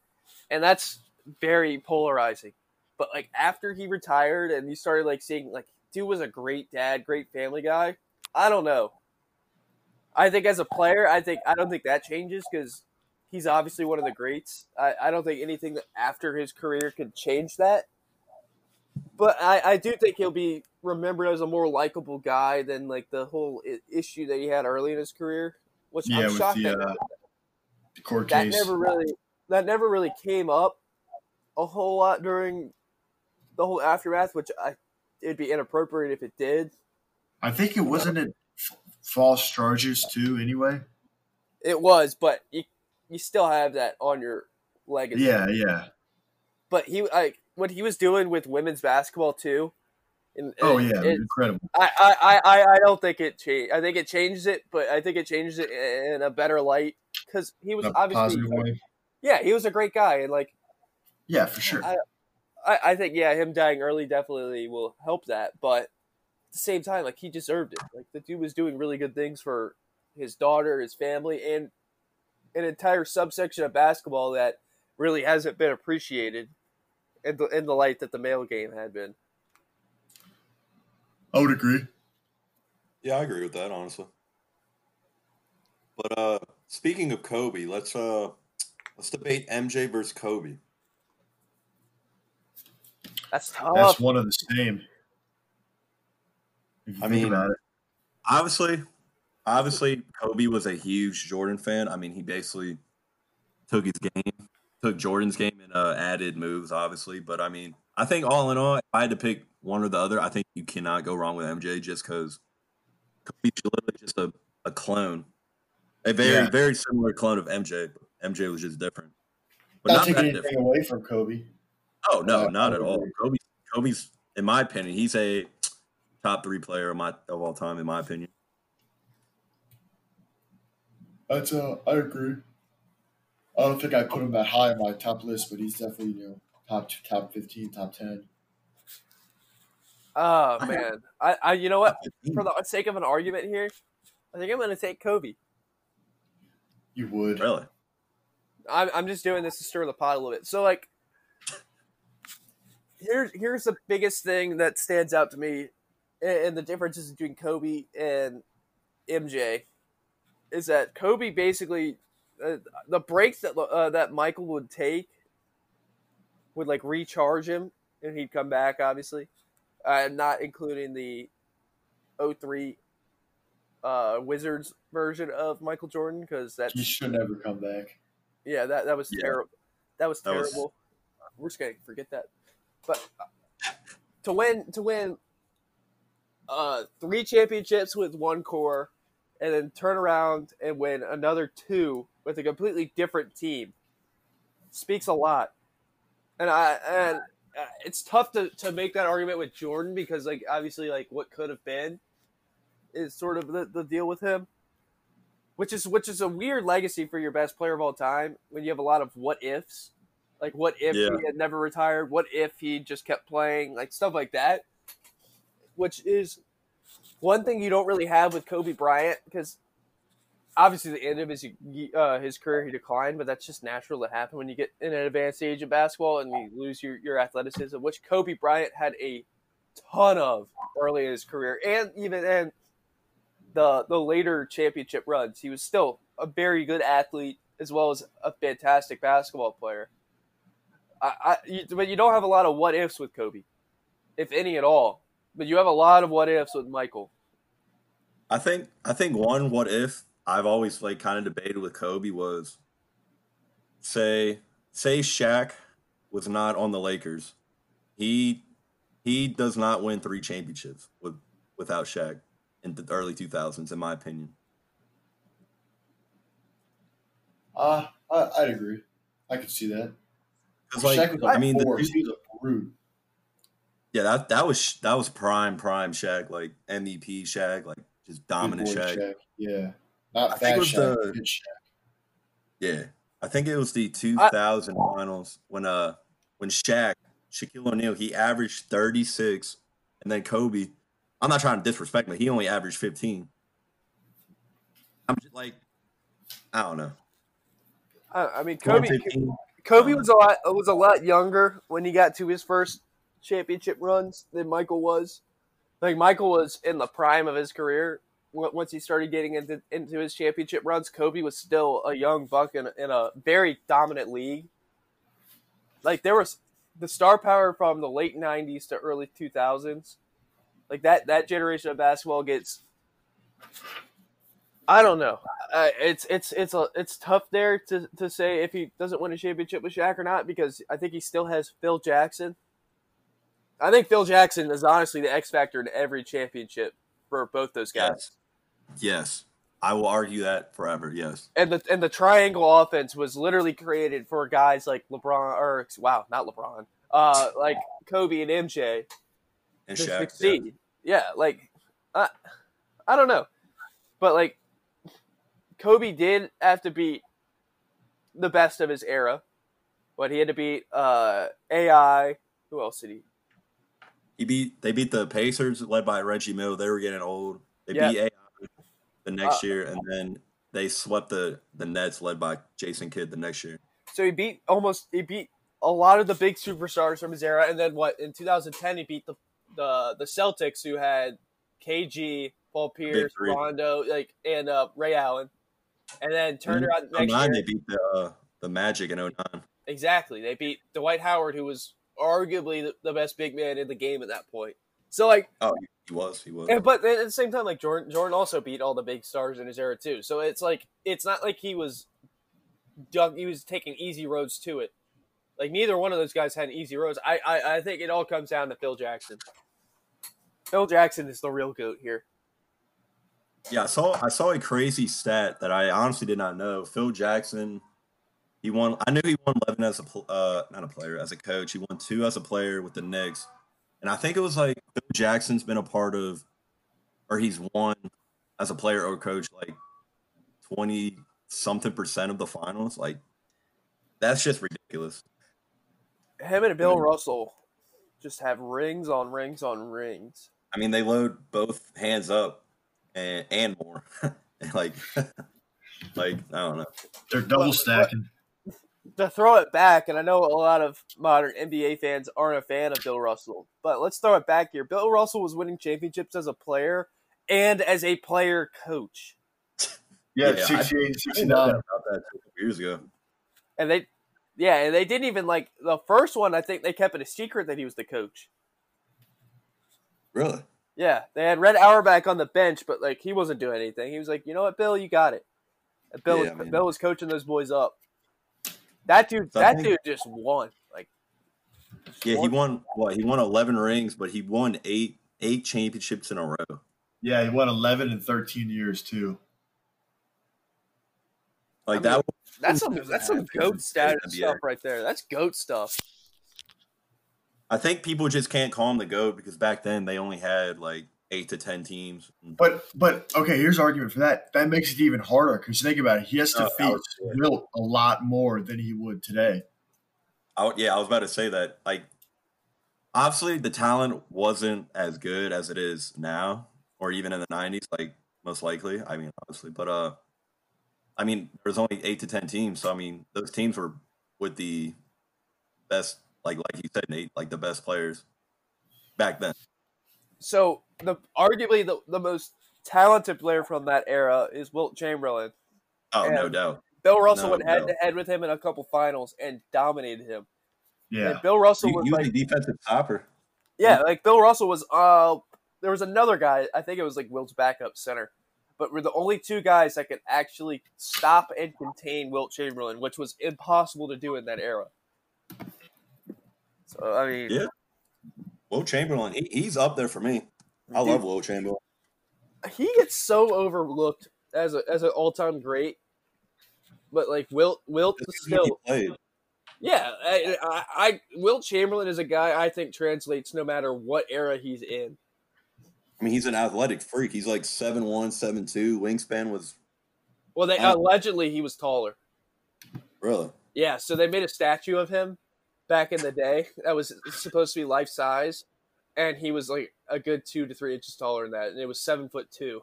and that's very polarizing. But like after he retired and you started like seeing like dude was a great dad, great family guy. I don't know. I think as a player, I think I don't think that changes because he's obviously one of the greats. I, I don't think anything after his career could change that. But I, I do think he'll be remembered as a more likable guy than like the whole issue that he had early in his career, which yeah, I'm shocked the, that, uh, the court that case. never really that never really came up a whole lot during the whole aftermath, which I it'd be inappropriate if it did. I think it wasn't it false charges too. Anyway. It was, but you you still have that on your legacy. Yeah, yeah. but he like what he was doing with women's basketball too. Oh yeah, it- incredible. I, I, I, I don't think it changed. I think it changes it, but I think it changes it in a better light because he was a obviously yeah he was a great guy and like Yeah, for sure. I, I, I think yeah him dying early definitely will help that, but at the same time like he deserved it. Like the dude was doing really good things for his daughter, his family, and an entire subsection of basketball that really hasn't been appreciated in the in the light that the male game had been. I would agree. Yeah, I agree with that, honestly. But uh speaking of Kobe, let's uh let's debate MJ versus Kobe. That's tough. That's one of the same. If you I think mean, about it. obviously, obviously, Kobe was a huge Jordan fan. I mean, he basically took his game, took Jordan's game, and uh, added moves, obviously. But I mean, I think all in all, if I had to pick one or the other, I think you cannot go wrong with MJ just because Kobe's literally just a, a clone, a very Yeah. very similar clone of MJ. MJ was just different, but Not not, taking anything different. away from Kobe. Oh no, Uh, not at all. Kobe, Kobe's, in my opinion, he's a top three player of my of all time, in my opinion. That's uh, I agree. I don't think I put him that high on my top list, but he's definitely you know top top fifteen, top ten. Oh man, I, I you know what? For the sake of an argument here, I think I'm going to take Kobe. You would. Really? I'm, I'm just doing this to stir the pot a little bit. So like, here's here's the biggest thing that stands out to me, and and the differences between Kobe and MJ, is that Kobe basically uh, the breaks that uh, that Michael would take would like recharge him, and he'd come back. Obviously, uh, not including the 03 uh, Wizards version of Michael Jordan because that's He should never come back. yeah, that that was Yeah. terrible. That was That was- terrible. We're just gonna forget that. But uh, to win to win uh, three championships with one core, and then turn around and win another two with a completely different team, speaks a lot. And I and Uh, it's tough to, to make that argument with Jordan because like obviously like what could have been is sort of the, the deal with him which is which is a weird legacy for your best player of all time when you have a lot of what ifs. Like what if Yeah. he had never retired? What if he just kept playing? Like stuff like that which is one thing you don't really have with kobe bryant because obviously the end of his uh, his career he declined but that's just natural to happen when you get in an advanced age of basketball and you lose your, your athleticism which kobe bryant had a ton of early in his career and even in the the later championship runs. He was still a very good athlete as well as a fantastic basketball player. I, I you, but you don't have a lot of what ifs with Kobe, if any at all. But you have a lot of what ifs with Michael. I think I think one what if I've always like kind of debated with Kobe was say say Shaq was not on the Lakers. He he does not win three championships with without Shaq in the early 2000s in my opinion. Uh, I, I'd agree. I could see that. Cuz like Shaq I mean the he was a brute. yeah that that was that was prime prime Shaq like MVP Shaq like just dominant boy Shaq. Yeah, not think fat it was Shaq. the- Good Shaq. Yeah, I think it was the 2000 finals when uh when Shaq Shaquille O'Neal he averaged 36, and then Kobe. I'm not trying to disrespect, but he only averaged 15. I'm just like, I don't know. I, I mean, Kobe Kobe was a lot was a lot younger when he got to his first championship runs than Michael was. Like Michael was in the prime of his career w- once he started getting into into his championship runs. Kobe was still a young buck in, in a very dominant league. Like there was the star power from the late '90s to early 2000s. Like that that generation of basketball gets. I don't know. Uh, it's it's it's a it's tough there to, to say if he doesn't win a championship with Shaq or not because I think he still has Phil Jackson. I think Phil Jackson is honestly the X factor in every championship for both those guys. Yes, yes, I will argue that forever. Yes, And the and the triangle offense was literally created for guys like LeBron or wow, not LeBron. Uh like Kobe and MJ and to Shaq. yeah. succeed. Yeah, like I, I don't know, but like Kobe did have to beat the best of his era. But he had to beat uh, AI. Who else did he? He beat they beat the Pacers led by Reggie Miller. They were getting old. They Yeah. beat AI the next Uh, year, and then they swept the the Nets led by Jason Kidd the next year. So he beat almost he beat a lot of the big superstars from his era, and then what in 2010 he beat the the the Celtics who had KG, Paul Pierce. Rondo, like and uh, Ray Allen, and then turned around next 09, year. they beat the uh, the Magic in 09. Exactly. They beat Dwight Howard, who was arguably the, the best big man in the game at that point. So like, Oh, he- was. He was. and, but at the same time, like Jordan, Jordan also beat all the big stars in his era too. So it's like it's not like he was, he was taking easy roads to it. Like neither one of those guys had easy roads. I, I, I think it all comes down to Phil Jackson. Phil Jackson is the real goat here. Yeah, I saw I saw a crazy stat that I honestly did not know. Phil Jackson, he won. I knew he won eleven as a uh not a player as a coach. He won two as a player with the Knicks, and I think it was like Phil Jackson's been a part of, or he's won as a player or coach like twenty something percent of the finals. Like that's just ridiculous. Him and Bill. Russell just have rings on rings on rings. I mean, they load both hands up and and more. (laughs) like (laughs) like I don't know. They're double stacking. To throw it back, and I know a lot of modern NBA fans aren't a fan of Bill Russell, but let's throw it back here. Bill Russell was winning championships as a player and as a player coach. Yeah, Yeah, I- 68, didn't 69. about that years ago. And they, yeah, and they didn't even like the first one. I think they kept it a secret that he was the coach. Really? Yeah, they had Red Auerbach on the bench, but like he wasn't doing anything. He was like, you know what, Bill, you got it. And Bill, Yeah, was, man. Bill was coaching those boys up. That dude, So that dude just won. Like, Yeah, he won what? He won eleven rings, but he won eight eight championships in a row. Yeah, he won 11 in 13 years, too. Like I that. That's some that's some goat status stuff right there. That's goat stuff. I think people just can't call him the goat because back then they only had like eight to ten teams. But but okay, here's argument for that. That makes it even harder because think about it. He has to that face. Wilt a lot more than he would today. I, yeah, I was about to say that. Like, obviously, the talent wasn't as good as it is now, or even in the '90s. Like, most likely. I mean, obviously, but uh, I mean, there's only eight to ten teams, so I mean, those teams were with the best, like like you said, Nate, like the best players back then. So the arguably the, the most talented player from that era is Wilt Chamberlain. Oh, no doubt. Bill Russell No, went head to head with him in a couple finals and dominated him. Yeah. And Bill Russell He, was he was like a defensive stopper. Yeah, like Bill Russell was. Uh, there was another guy. I think it was like Wilt's backup center, but we're the only two guys that could actually stop and contain Wilt Chamberlain, which was impossible to do in that era. So I mean, Yeah. Wilt Chamberlain, he, he's up there for me. I Dude. love Wilt Chamberlain. he gets so overlooked as a as an all time great. But like Wilt, Wilt Just is 'cause he still, played. yeah. I, I, I Wilt Chamberlain is a guy I think translates no matter what era he's in. I mean, he's an athletic freak. He's like seven one, seven two. Wingspan was Well, they allegedly he was taller. really. Yeah, so they made a statue of him back in the day that was supposed to be life size, and he was like a good two to three inches taller than that, and it was seven foot two.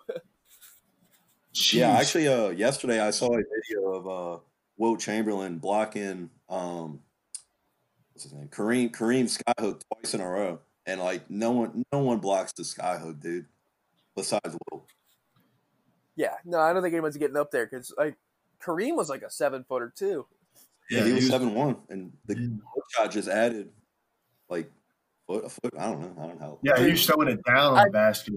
Yeah, actually, uh, yesterday I saw a video of uh, Wilt Chamberlain blocking um, what's his name, Kareem Kareem skyhook twice in a row, and like no one no one blocks the skyhook, dude, besides Wilt. yeah, no, I don't think anyone's getting up there because like Kareem was like a seven footer too. Yeah, he was seven one, and the Yeah. shot just added like foot a foot. I don't know. I don't know. Yeah, he was throwing it down on I- the basket.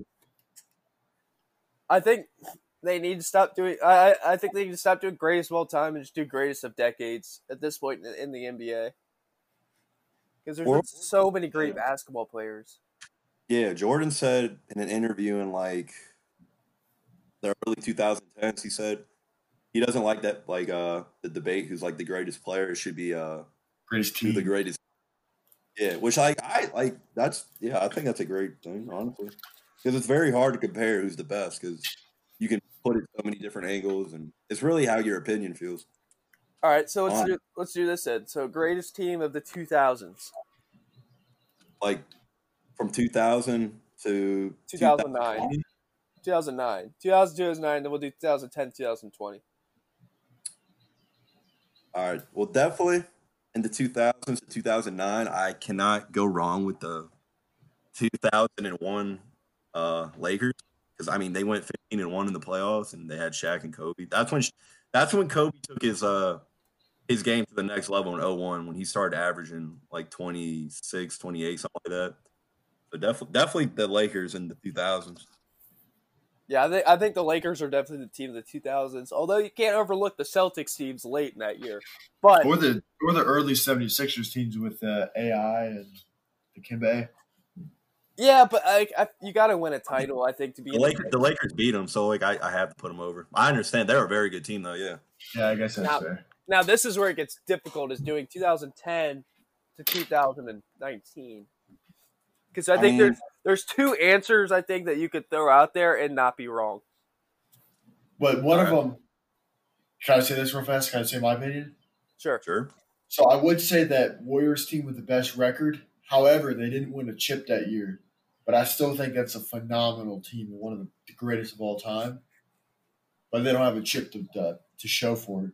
I think they need to stop doing. I I- I think they need to stop doing greatest of all time and just do greatest of decades at this point in, in the NBA. Because there's Or- been so many great basketball players. Yeah, Jordan said in an interview in like the early 2010s, he said he doesn't like that like uh the debate who's like the greatest player. It should be uh Greatest who the greatest. Yeah, which like I like that's yeah I think that's a great thing honestly because it's very hard to compare who's the best because you can put it so many different angles and it's really how your opinion feels. All right, so let's Fine. do let's do this then. So greatest team of the 2000s. Like from 2000 to 2009. 2020. 2009. 2000, 2009, then we'll do 2010, 2020. All right. Well, definitely in the 2000s to 2009, I cannot go wrong with the 2001 uh, Lakers because I mean they went 15 and one in the playoffs and they had Shaq and Kobe. That's when that's when Kobe took his uh his game to the next level in 01 when he started averaging like 26, 28, something like that. So definitely, definitely the Lakers in the 2000s. Yeah, I think I think the Lakers are definitely the team of the 2000s. Although you can't overlook the Celtics teams late in that year. But Or the or the early 76ers teams with uh, AI and Dikembe. yeah, but I, I, you got to win a title. I think to be The in the Lakers, the Lakers beat them, so like I, I have to put them over. I understand they're a very good team though. Yeah, Yeah, I guess that's Now- fair. Now this is where it gets difficult is doing 2010 to 2019. Because I I think mean- there's there's two answers I think that you could throw out there and not be wrong. But one of Alright. them, can I say this real fast? Can I say my opinion? Sure. sure. So I would say that Warriors team with the best record. However, they didn't win a chip that year. But I still think that's a phenomenal team and one of the greatest of all time. But they don't have a chip to uh, to show for it.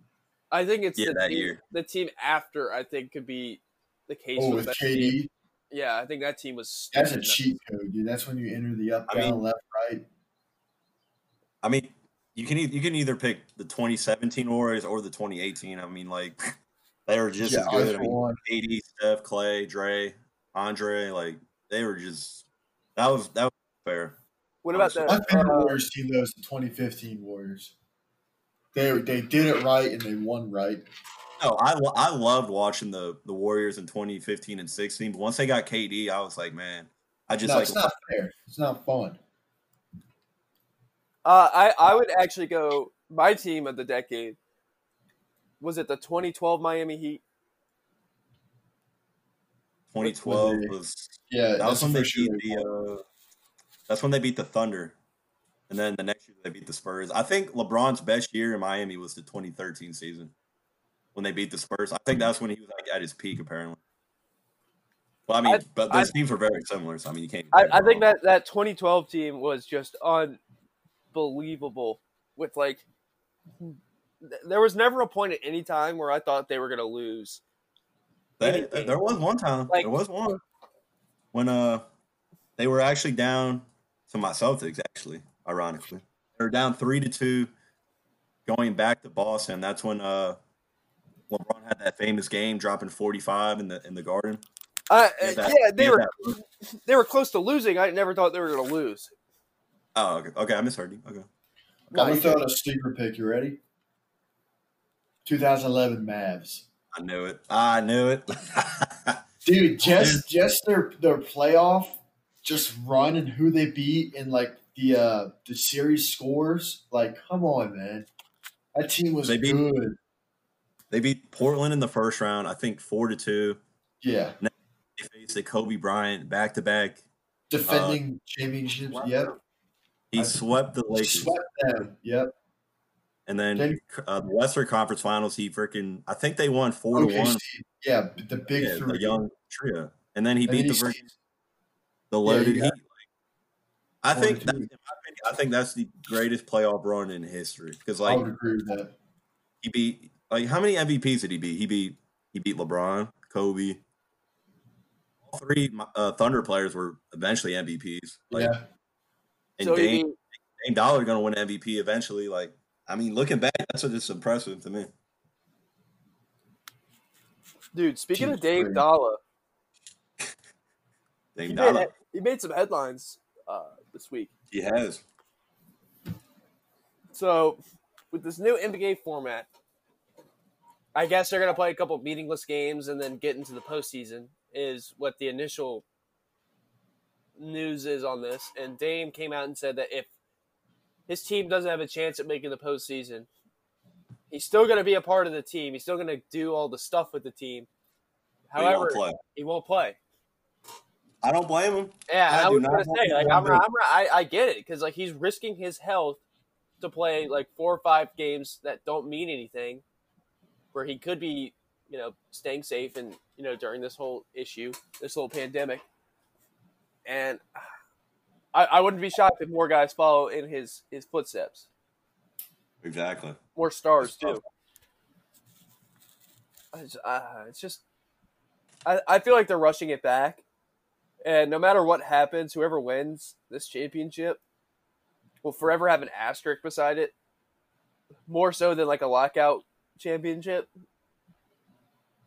I think it's Yeah, the that team, year. the team after I think could be the case Oh, for with the best team. KD, Yeah, I think that team was that's a cheat code, dude. That's when you enter the up, I down, mean- left, right. I mean, you can e- you can either pick the 2017 Warriors or the 2018. I mean, like (laughs) they were just yeah, as good. I for mean, one. KD, Steph, Klay, Dre, Andre, like they were just that was that was fair. What about My the favorite uh, Warriors team though is the 2015 Warriors. They they did it right and they won right. No, I I loved watching the the Warriors in 2015 and 16. But once they got KD, I was like, man, I just no, like it's not fair. It's not fun. Uh, I I would actually go my team of the decade. Was it the 2012 Miami Heat? 2012 was Yeah, that was when they beat they the uh, that's when they beat the Thunder, and then the next year they beat the Spurs. I think LeBron's best year in Miami was the 2013 season when they beat the Spurs. I think that's when he was like at his peak apparently. Well, I mean, I- but those teams were very similar, so I mean, you can't. I, I think that that 2012 team was just unbelievable. With like, th- there was never a point at any time where I thought they were going to lose. They, there was one time. Like- there was one when uh they were actually down to my Celtics. Actually, ironically, they were down three to two, going back to Boston. That's when uh LeBron had that famous game, dropping forty five in the in the Garden. Uh, He had that- yeah, they were that- they were close to losing. I never thought they were going to lose. Oh, okay. Okay, I misheard you. Okay. No, I'm you gonna throw out a sleeper pick. You ready? 2011 Mavs. I knew it. I knew it. (laughs) Dude, just just their their playoff, just run and who they beat and like the uh the series scores. Like, come on, man, that team was They beat- good. They beat Portland in the first round. I think four to two. Yeah, They faced the Kobe Bryant back to back. defending championships. Yep, He I- swept the Lakers. swept them. Yep. And then uh, the Western Conference Finals, he freaking I think they won four to one. Yeah, the big Yeah, three. the young trio, and then he And beat then the he the loaded you Heat. got- I think that, opinion, I think that's the greatest playoff run in history because I like would agree with that. he beat like how many MVPs did he beat? He beat he beat LeBron, Kobe. All three uh, Thunder players were eventually MVPs. Like, yeah, and so Dame, you mean, Dame Dollar going to win MVP eventually. Like, I mean, looking back, that's what is impressive to me. dude, speaking Team of Dave three. Dalla, Dame he Dollar, made, he made some headlines uh, this week. he has. So, with this new NBA format, I guess they're going to play a couple meaningless games and then get into the postseason, is what the initial news is on this. And Dame came out and said that if his team doesn't have a chance at making the postseason, he's still going to be a part of the team. He's still going to do all the stuff with the team. but he won't However, play. he won't play. I don't blame him. Yeah, I I, was not gonna say, like, I'm, I'm. I, I get it because like he's risking his health to play like four or five games that don't mean anything, where he could be, you know, staying safe and you know during this whole issue, this whole pandemic, and I, I wouldn't be shocked if more guys follow in his his footsteps, Exactly. more stars too. It's, uh, it's just, I, I feel like they're rushing it back. And no matter what happens, whoever wins this championship will forever have an asterisk beside it, more so than like a lockout championship.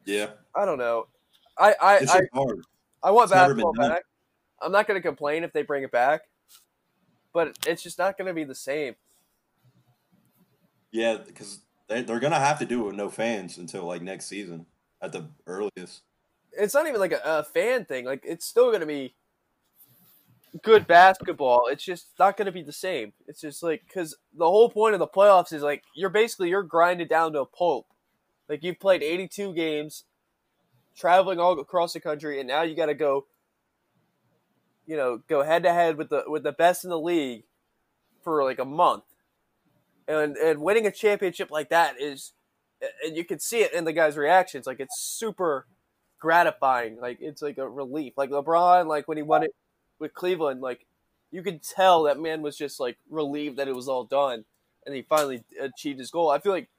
Yeah, I don't know. I I it's I, hard. I want it's basketball back. I'm not going to complain if they bring it back, but it's just not going to be the same. Yeah, because they, they're gonna have to do it with no fans until like next season at the earliest. It's not even like a, a fan thing. Like it's still going to be good basketball. It's just not going to be the same. It's just like because the whole point of the playoffs is like you're basically you're grinded down to a pulp. Like you've played 82 games, traveling all across the country, and now you got to go. You know, go head to head with the with the best in the league for like a month, and and winning a championship like that is, and you can see it in the guys' reactions. Like it's super gratifying. Like it's like a relief. Like LeBron, like when he won it with Cleveland, like you could tell that man was just like relieved that it was all done, and he finally achieved his goal. I feel like.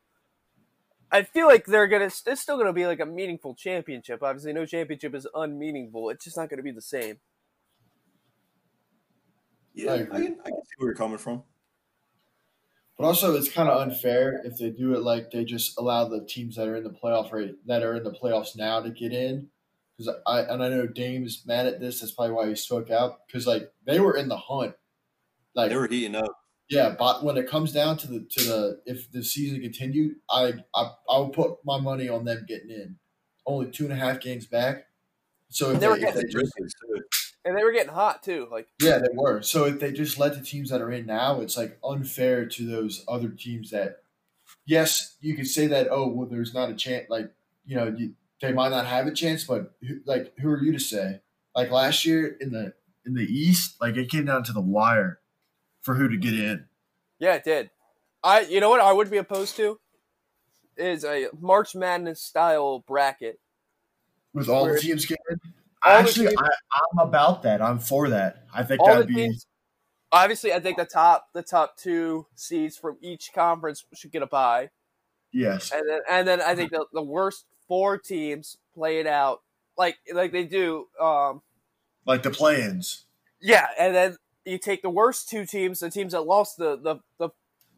I feel like they're gonna. It's still gonna be like a meaningful championship. Obviously, no championship is unmeaningful. It's just not gonna be the same. Yeah, I I, can, I can see where you're coming from. But also, it's kind of unfair if they do it like they just allow the teams that are in the playoff rate that are in the playoffs now to get in. Because I and I know Dame is mad at this. That's probably why he spoke out. Because like they were in the hunt. Like They were heating up. yeah, but when it comes down to the to the if the season continued, I I I would put my money on them getting in. Only two and a half games back. So if They they, were if getting they just And they were getting hot too. Like Yeah, they were. So if they just let the teams that are in now, it's like unfair to those other teams that, yes, you could say that. Oh, well, there's not a chance. Like you know, you, they might not have a chance, but who, like, who are you to say? Like last year in the In the East, like it came down to the wire for who to get in. Yeah, it did. I you know what I would be opposed to is a March Madness style bracket. with all the teams getting. All Actually, teams- I, I'm about that. I'm for that. I think that'd be teams obviously I think the top the top two seeds from each conference should get a bye. yes. And then and then I think the, the worst four teams play it out like like they do um Like the play-ins. yeah, and then you take the worst two teams, the teams that lost the the, the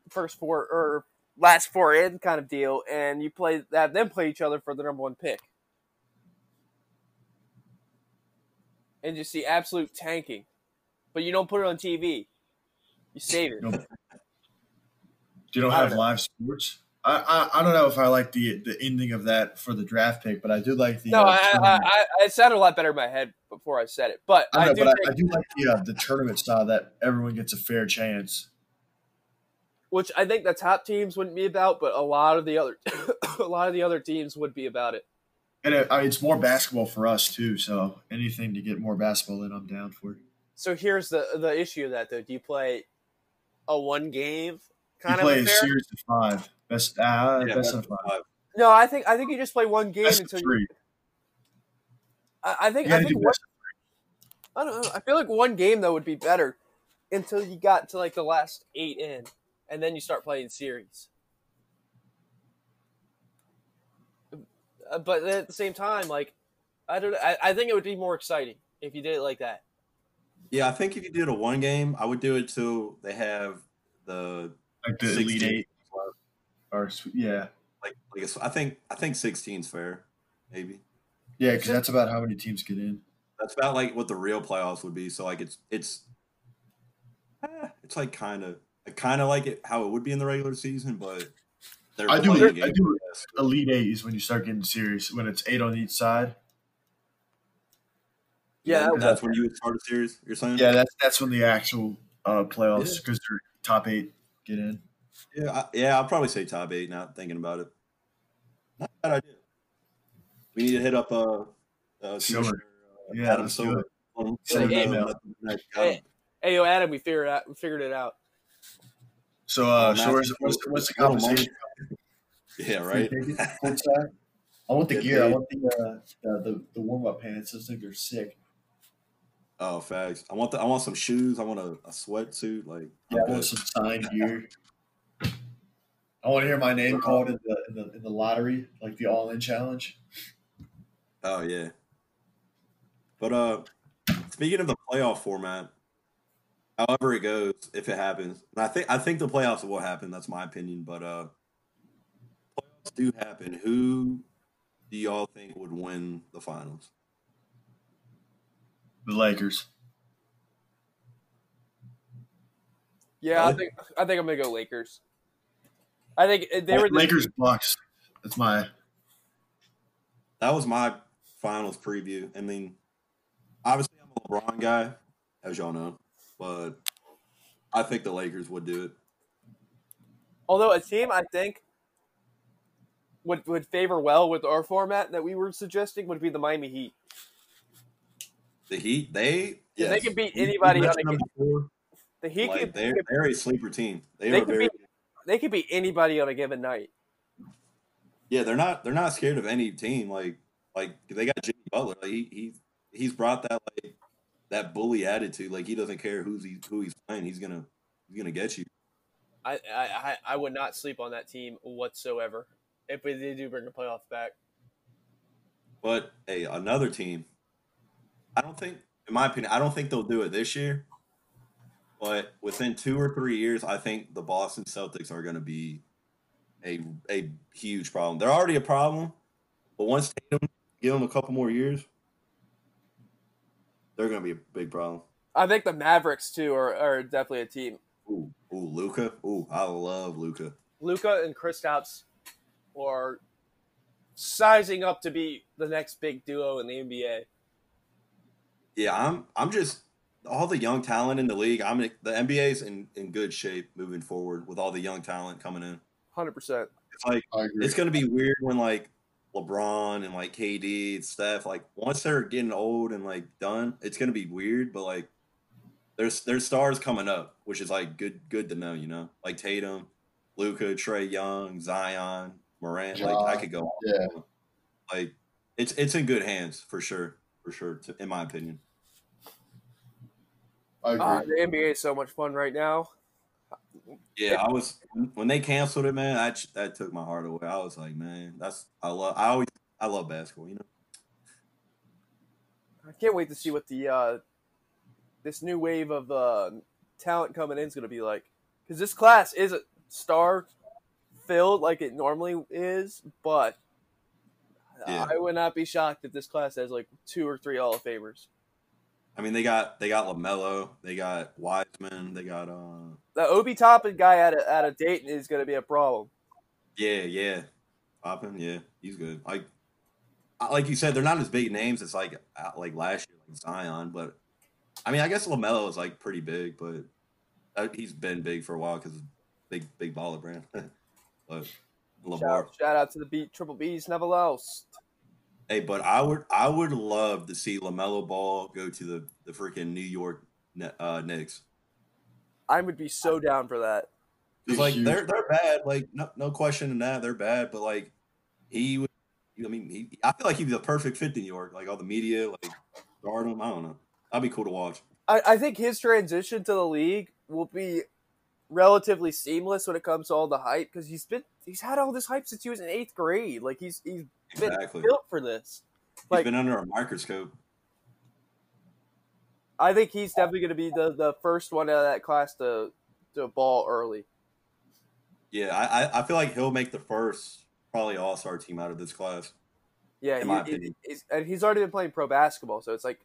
first four or last four in kind of deal, and you play have them play each other for the number one pick. And you see absolute tanking. But you don't put it on TV. You save it. Nope. You don't I have don't live sports. I, I I don't know if I like the the ending of that for the draft pick, but I do like the. No, uh, I, I. I, it sounded a lot better in my head before I said it. But I know, do but think, I, I do like the uh, the tournament style that everyone gets a fair chance. which I think the top teams wouldn't be about, but a lot of the other (coughs) a lot of the other teams would be about it. And it, it's more basketball for us too. So anything to get more basketball in, I'm down for. So here's the the issue of that though. Do you play a one game You kind play of a affair? series of five, best uh, Yeah, best best of five, five. No, I think I think you just play one game best of until you. three. I, I think You I think one. I don't know. I feel like one game though would be better until you got to like the last eight in, and then you start playing series. Uh, But at the same time, like I don't. I, I think it would be more exciting if you did it like that. Yeah, I think if you did a one game, I would do it till they have the like the 16. elite eight. Or s- yeah, like. I guess I think I think 16's fair, maybe. yeah, because that's about how many teams get in. That's about like what the real playoffs would be. So like it's it's eh, it's like kind of I kind of like it how it would be in the regular season, but they're I do- playing I do- Elite eight is when you start getting serious. When it's eight on each side. Yeah, that that's when you would start a series. You're saying? Yeah, that's that's when the actual uh, playoffs because they're top eight get in. yeah, I, yeah. I'll probably say top eight. Now thinking about it, not bad idea. We need to hit up uh, uh Silver. Commissioner, uh, Yeah, Adam Silver. it. Let him- Send let him an know email. that- that- Hey, hey, yo, Adam, we figured out. We figured it out. So, uh, Oh, so Matt, where's, what's, what's the little compensation? Yeah, right. Free ticket, courtside. (laughs) I want the gear. I want the uh, the, the, the warm up pants. Those things are sick. Oh, facts. I want the I want some shoes. I want a, a sweatsuit. Like Yeah, I want some signed gear. I want to hear my name called in the in the, in the lottery, like the All In Challenge. Oh yeah. But uh speaking of the playoff format, however it goes, if it happens, and I think I think the playoffs will happen, that's my opinion, but uh playoffs do happen. Who do y'all think would win the finals? The Lakers. Yeah, I think I think I'm gonna go Lakers. I think uh, they were the, Lakers Bucks. That's my That was my finals preview. I mean, obviously I'm a LeBron guy, as y'all know, but I think the Lakers would do it. Although a team I think would would favor well with our format that we were suggesting would be the Miami Heat. The Heat, they Yeah, they can beat anybody on a. The Heat Like, could, they're, they're a sleeper team. They, They are could very be- they could beat anybody on a given night. yeah. They're not they're not scared of any team. Like like they got Jimmy Butler. Like, he he he's brought that like that bully attitude. Like he doesn't care who's he who he's playing. He's gonna he's gonna get you. I, I, I- I would not sleep on that team whatsoever if they do bring the playoffs back. But hey, another team. I don't think, in my opinion, I don't think they'll do it this year. But within two or three years, I think the Boston Celtics are going to be a a huge problem. They're already a problem, but once Tatum give them a couple more years, they're going to be a big problem. I think the Mavericks too are, are definitely a team. Ooh, ooh, Luka. Ooh, I love Luka. Luka and Kristaps are sizing up to be the next big duo in the NBA. Yeah, I'm. I'm just all the young talent in the league. I'm the NBA's in in good shape moving forward with all the young talent coming in. Hundred percent. It's like I agree. it's gonna be weird when like LeBron and like KD and Steph like once they're getting old and like done, it's gonna be weird. But like there's there's stars coming up, which is like good good to know. You know, like Tatum, Luka, Trae Young, Zion, Morant. Like I could go. on. yeah. Like it's it's in good hands for sure, for sure. To, in my opinion. I agree. Ah, the NBA is so much fun right now. Yeah, I was when they canceled it, man. That that took my heart away. I was like, man, that's I love. I always I love basketball. You know. I can't wait to see what the uh, this new wave of uh, talent coming in is going to be like. Because this class isn't star filled like it normally is, but Yeah. I would not be shocked if this class has like two or three Hall of Famers. I mean, they got they got LaMelo, they got Wiseman, they got uh, The Obi Toppin guy out of, out of Dayton is going to be a problem. yeah, yeah, Poppin, yeah, he's good. Like, like you said, they're not as big names as like like last year, like Zion. But I mean, I guess LaMelo is like pretty big, but uh, he's been big for a while because big big baller brand. (laughs) but Lamar, Shout, shout out to the beat Triple B's never lost. Hey, but I would I would love to see LaMelo Ball go to the the freaking New York Ne- uh, Knicks. I would be so down for that. Because like huge. they're they're bad, like no no question in that they're bad, but like he would. I mean, he, I feel like he'd be the perfect fit in New York. Like all the media, like guard him. I don't know. That'd be cool to watch. I, I think his transition to the league will be relatively seamless when it comes to all the hype because he's been he's had all this hype since he was in eighth grade. Like he's he's been Exactly. built for this. He's Like been under a microscope. I think he's definitely going to be the, the first one out of that class to to ball early. Yeah, I I- feel like he'll make the first probably All Star team out of this class. Yeah, In he- my he- opinion. he's, and he's already been playing pro basketball, so it's like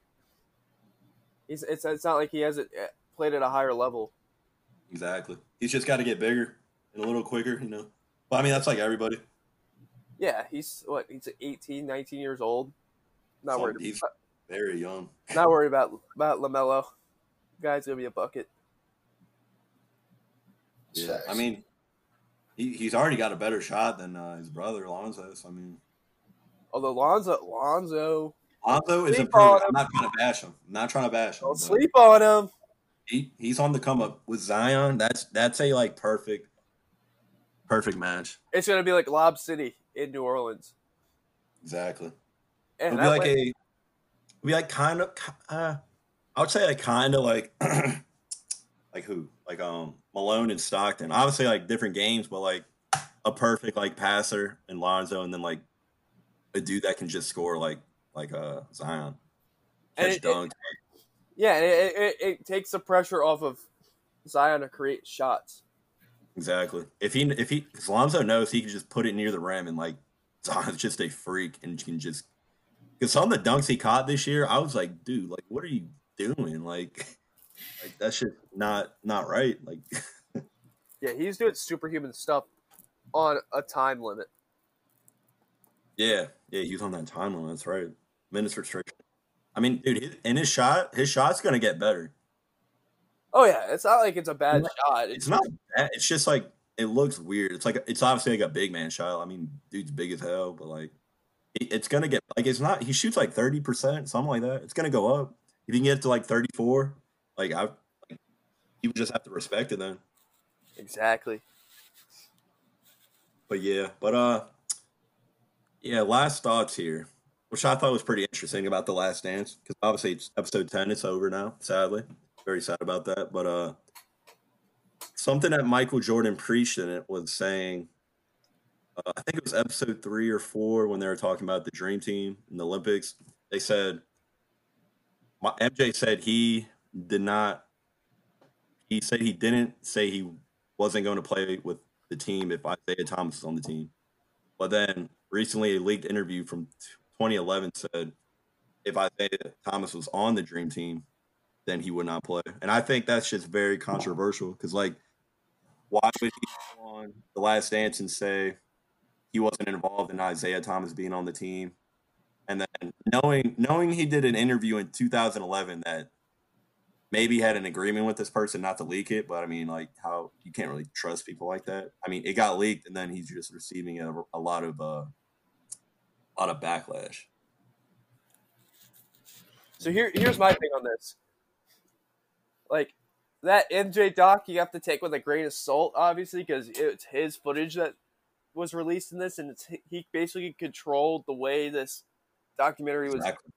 he's it's it's not like he hasn't eh, played at a higher level. Exactly. He's just got to get bigger and a little quicker, you know. But I mean, that's like everybody. Yeah, he's what he's 18, 19 years old. Not So worried. he's very young. (laughs) Not worried about about LaMelo. Guy's gonna be a bucket. Yeah, Facts. I mean, he, he's already got a better shot than uh, his brother Alonzo. So, I mean, Although Lonzo, Lonzo, Alonzo is Sleep improving. I'm not trying to bash him. I'm not trying to bash him. don't sleep on him. He, he's on the come up with Zion. That's that's a like perfect, perfect match. It's gonna be like Lob City in New Orleans, Exactly. and It'll be like way- a, it'll be like kind of. Uh, I would say like kind of like, (clears throat) like who? Like um Malone and Stockton. Obviously like different games, but like a perfect like passer and Lonzo, and then like a dude that can just score like like uh Zion. And Catch it- it- yeah, it, it, it, it takes the pressure off of Zion to create shots. Exactly. If he if he because Lonzo knows he can just put it near the rim and like (laughs) Zion's just a freak and can just because some of the dunks he caught this year, I was like, dude, like what are you doing? Like, (laughs) like that's just not not right. Like, (laughs) Yeah, he's doing superhuman stuff on a time limit. yeah, yeah, he was on that time limit. That's right, minutes restriction. I mean, dude, his, and his shot, his shot's gonna get better. Oh yeah, it's not like it's a bad It's shot. It's not bad. It's just like it looks weird. It's like it's obviously like a big man shot. I mean, dude's big as hell, but like it- it's gonna get like it's not. He shoots like thirty percent, something like that. It's gonna go up if you can get to like thirty four. Like I, like, you would just have to respect it then. exactly. But yeah, but uh, yeah. Last thoughts here, which I thought was pretty interesting about the Last Dance because obviously it's episode ten. It's over now. Sadly, very sad about that. But uh, something that Michael Jordan preached in it was saying. Uh, I think it was episode three or four when they were talking about the Dream Team in the Olympics. They said, my, MJ said he did not. He said he didn't say he wasn't going to play with the team if Isiah Thomas was on the team. But then recently, a leaked interview from 2011 said if Isiah Thomas was on the Dream Team, then he would not play. And I think that's just very controversial because, like, why would he on The Last Dance and say he wasn't involved in Isiah Thomas being on the team? And then knowing knowing he did an interview in 2011 that maybe had an agreement with this person not to leak it, but I mean, like how you can't really trust people like that. I mean, it got leaked, and then he's just receiving a, a lot of uh, a lot of backlash. So here, here's my thing on this. Like that MJ doc, you have to take with a grain of salt, obviously, because it's his footage that was released in this, and it's he basically controlled the way this documentary was Exactly.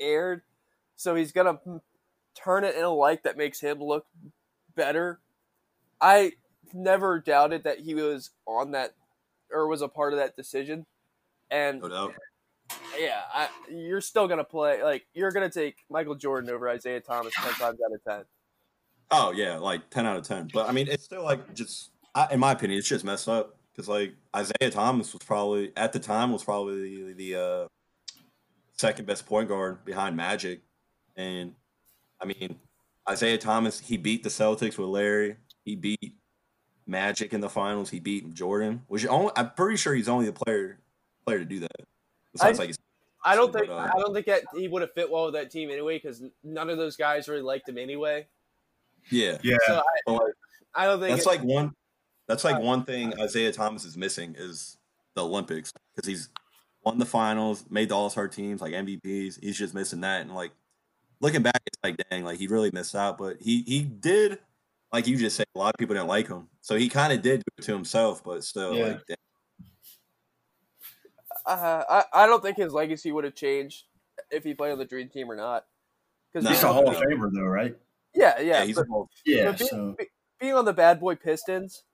aired. So he's gonna turn it in a light that makes him look better. I never doubted that he was on that or was a part of that decision, and No yeah, I, you're still gonna play like you're gonna take Michael Jordan over Isiah Thomas ten times out of ten. Oh yeah, like ten out of ten. But I mean, it's still like just, I, in my opinion, it's just messed up because like Isiah Thomas was probably at the time was probably the, the uh, second best point guard behind Magic, and I mean Isiah Thomas he beat the Celtics with Larry. He beat Magic in the finals. He beat Jordan, which only, I'm pretty sure he's only the player player to do that. I- like I don't But, think uh, I don't think that he would have fit well with that team anyway because none of those guys really liked him anyway. Yeah, Yeah, So I, like I don't think That's like one. That's like one thing Isiah Thomas is missing is the Olympics because he's won the finals, made the All Star teams, like MVPs. He's just missing that, and like looking back, it's like dang, like he really missed out. But he he did, like you just said, a lot of people didn't like him, so he kind of did do it to himself. But still, Yeah. like dang, uh, I I don't think his legacy would have changed if he played on the Dream Team or not. Because No. he's a Hall of Famer though, right? Yeah, yeah, yeah, he's but- a Hall- Yeah. But being, So be- being on the bad boy Pistons,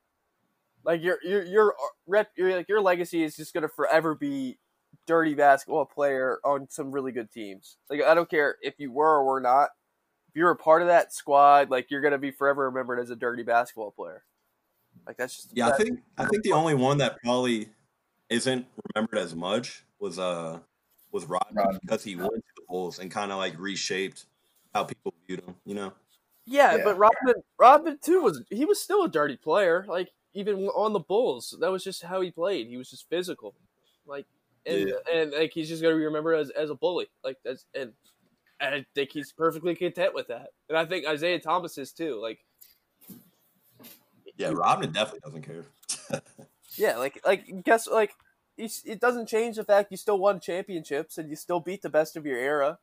like your your your rep, your like your legacy is just gonna forever be dirty basketball player on some really good teams. Like I don't care if you were or were not. If you're a part of that squad, like you're gonna be forever remembered as a dirty basketball player. Like that's just yeah. I think I think the only one that probably isn't remembered as much was uh was Rodman Rodman. because he went to the Bulls and kind of like reshaped how people viewed him. You know. Yeah, Yeah. but Rodman, Rodman too was he was still a dirty player. Like even on the Bulls, that was just how he played. He was just physical, like and and like he's just gonna be remembered as, as a bully. Like that's and, and I think he's perfectly content with that. And I think Isiah Thomas is too. Like Yeah, Rodman definitely doesn't care. (laughs) yeah, like like guess like it doesn't change the fact you still won championships and you still beat the best of your era.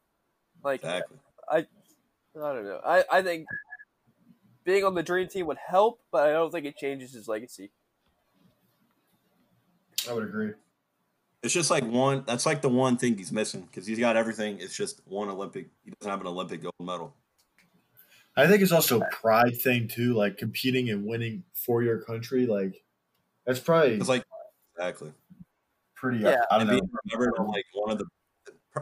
Like exactly. I don't know. I, I think being on the dream team would help, but I don't think it changes his legacy. I would agree. It's just like one. That's like the one thing he's missing because he's got everything. It's just one Olympic. He doesn't have an Olympic gold medal. I think it's also a pride thing too, like competing and winning for your country. Like that's probably It's like exactly. pretty. Yeah. I don't And know. being remembered on like one of the.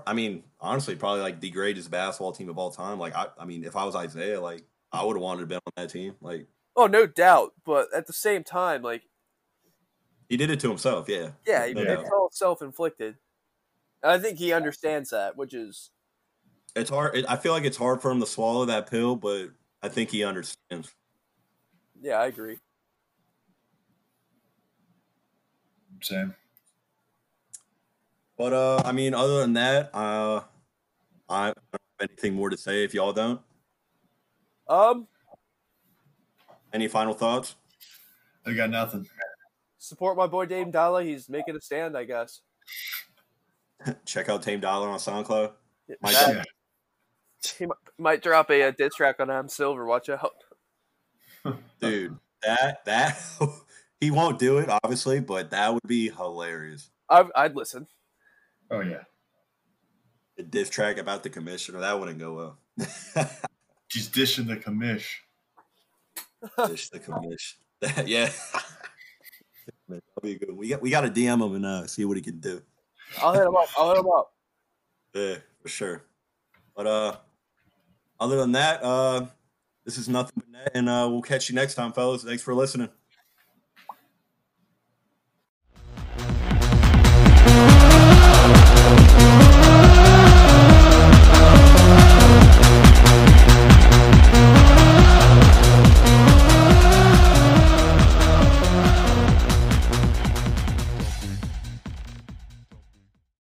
I mean, honestly, probably like the greatest basketball team of all time. Like I, I mean, if I was Isiah, like I would have wanted to be on that team. Like Oh, no doubt. But at the same time, like He did it to himself. Yeah. Yeah, No it's doubt. all self inflicted. I think he understands that, which is It's hard. It, I feel like it's hard for him to swallow that pill, but I think he understands. yeah, I agree. Same. But uh, I mean, other than that, uh, I don't have anything more to say. If y'all don't, Um, any final thoughts? I got nothing. support my boy Dame Dolla. He's making a stand, I guess. (laughs) Check out Dame Dolla on SoundCloud. Mike That- Yeah. he might, might drop a, uh diss track on Adam Silver. Watch out. (laughs) Dude, that that (laughs) he won't do it, obviously, but that would be hilarious. I, I'd listen. Oh yeah. A diss track about the commissioner that wouldn't go well. (laughs) She's dishing the commish. Dish the commish. (laughs) yeah. Man, that'll be good. We got we got to DM him and uh, see what he can do. I'll hit him up. I'll hit him up. Yeah, for sure. But uh, other than that, uh, this is nothing but net, and uh, we'll catch you next time, fellas. Thanks for listening.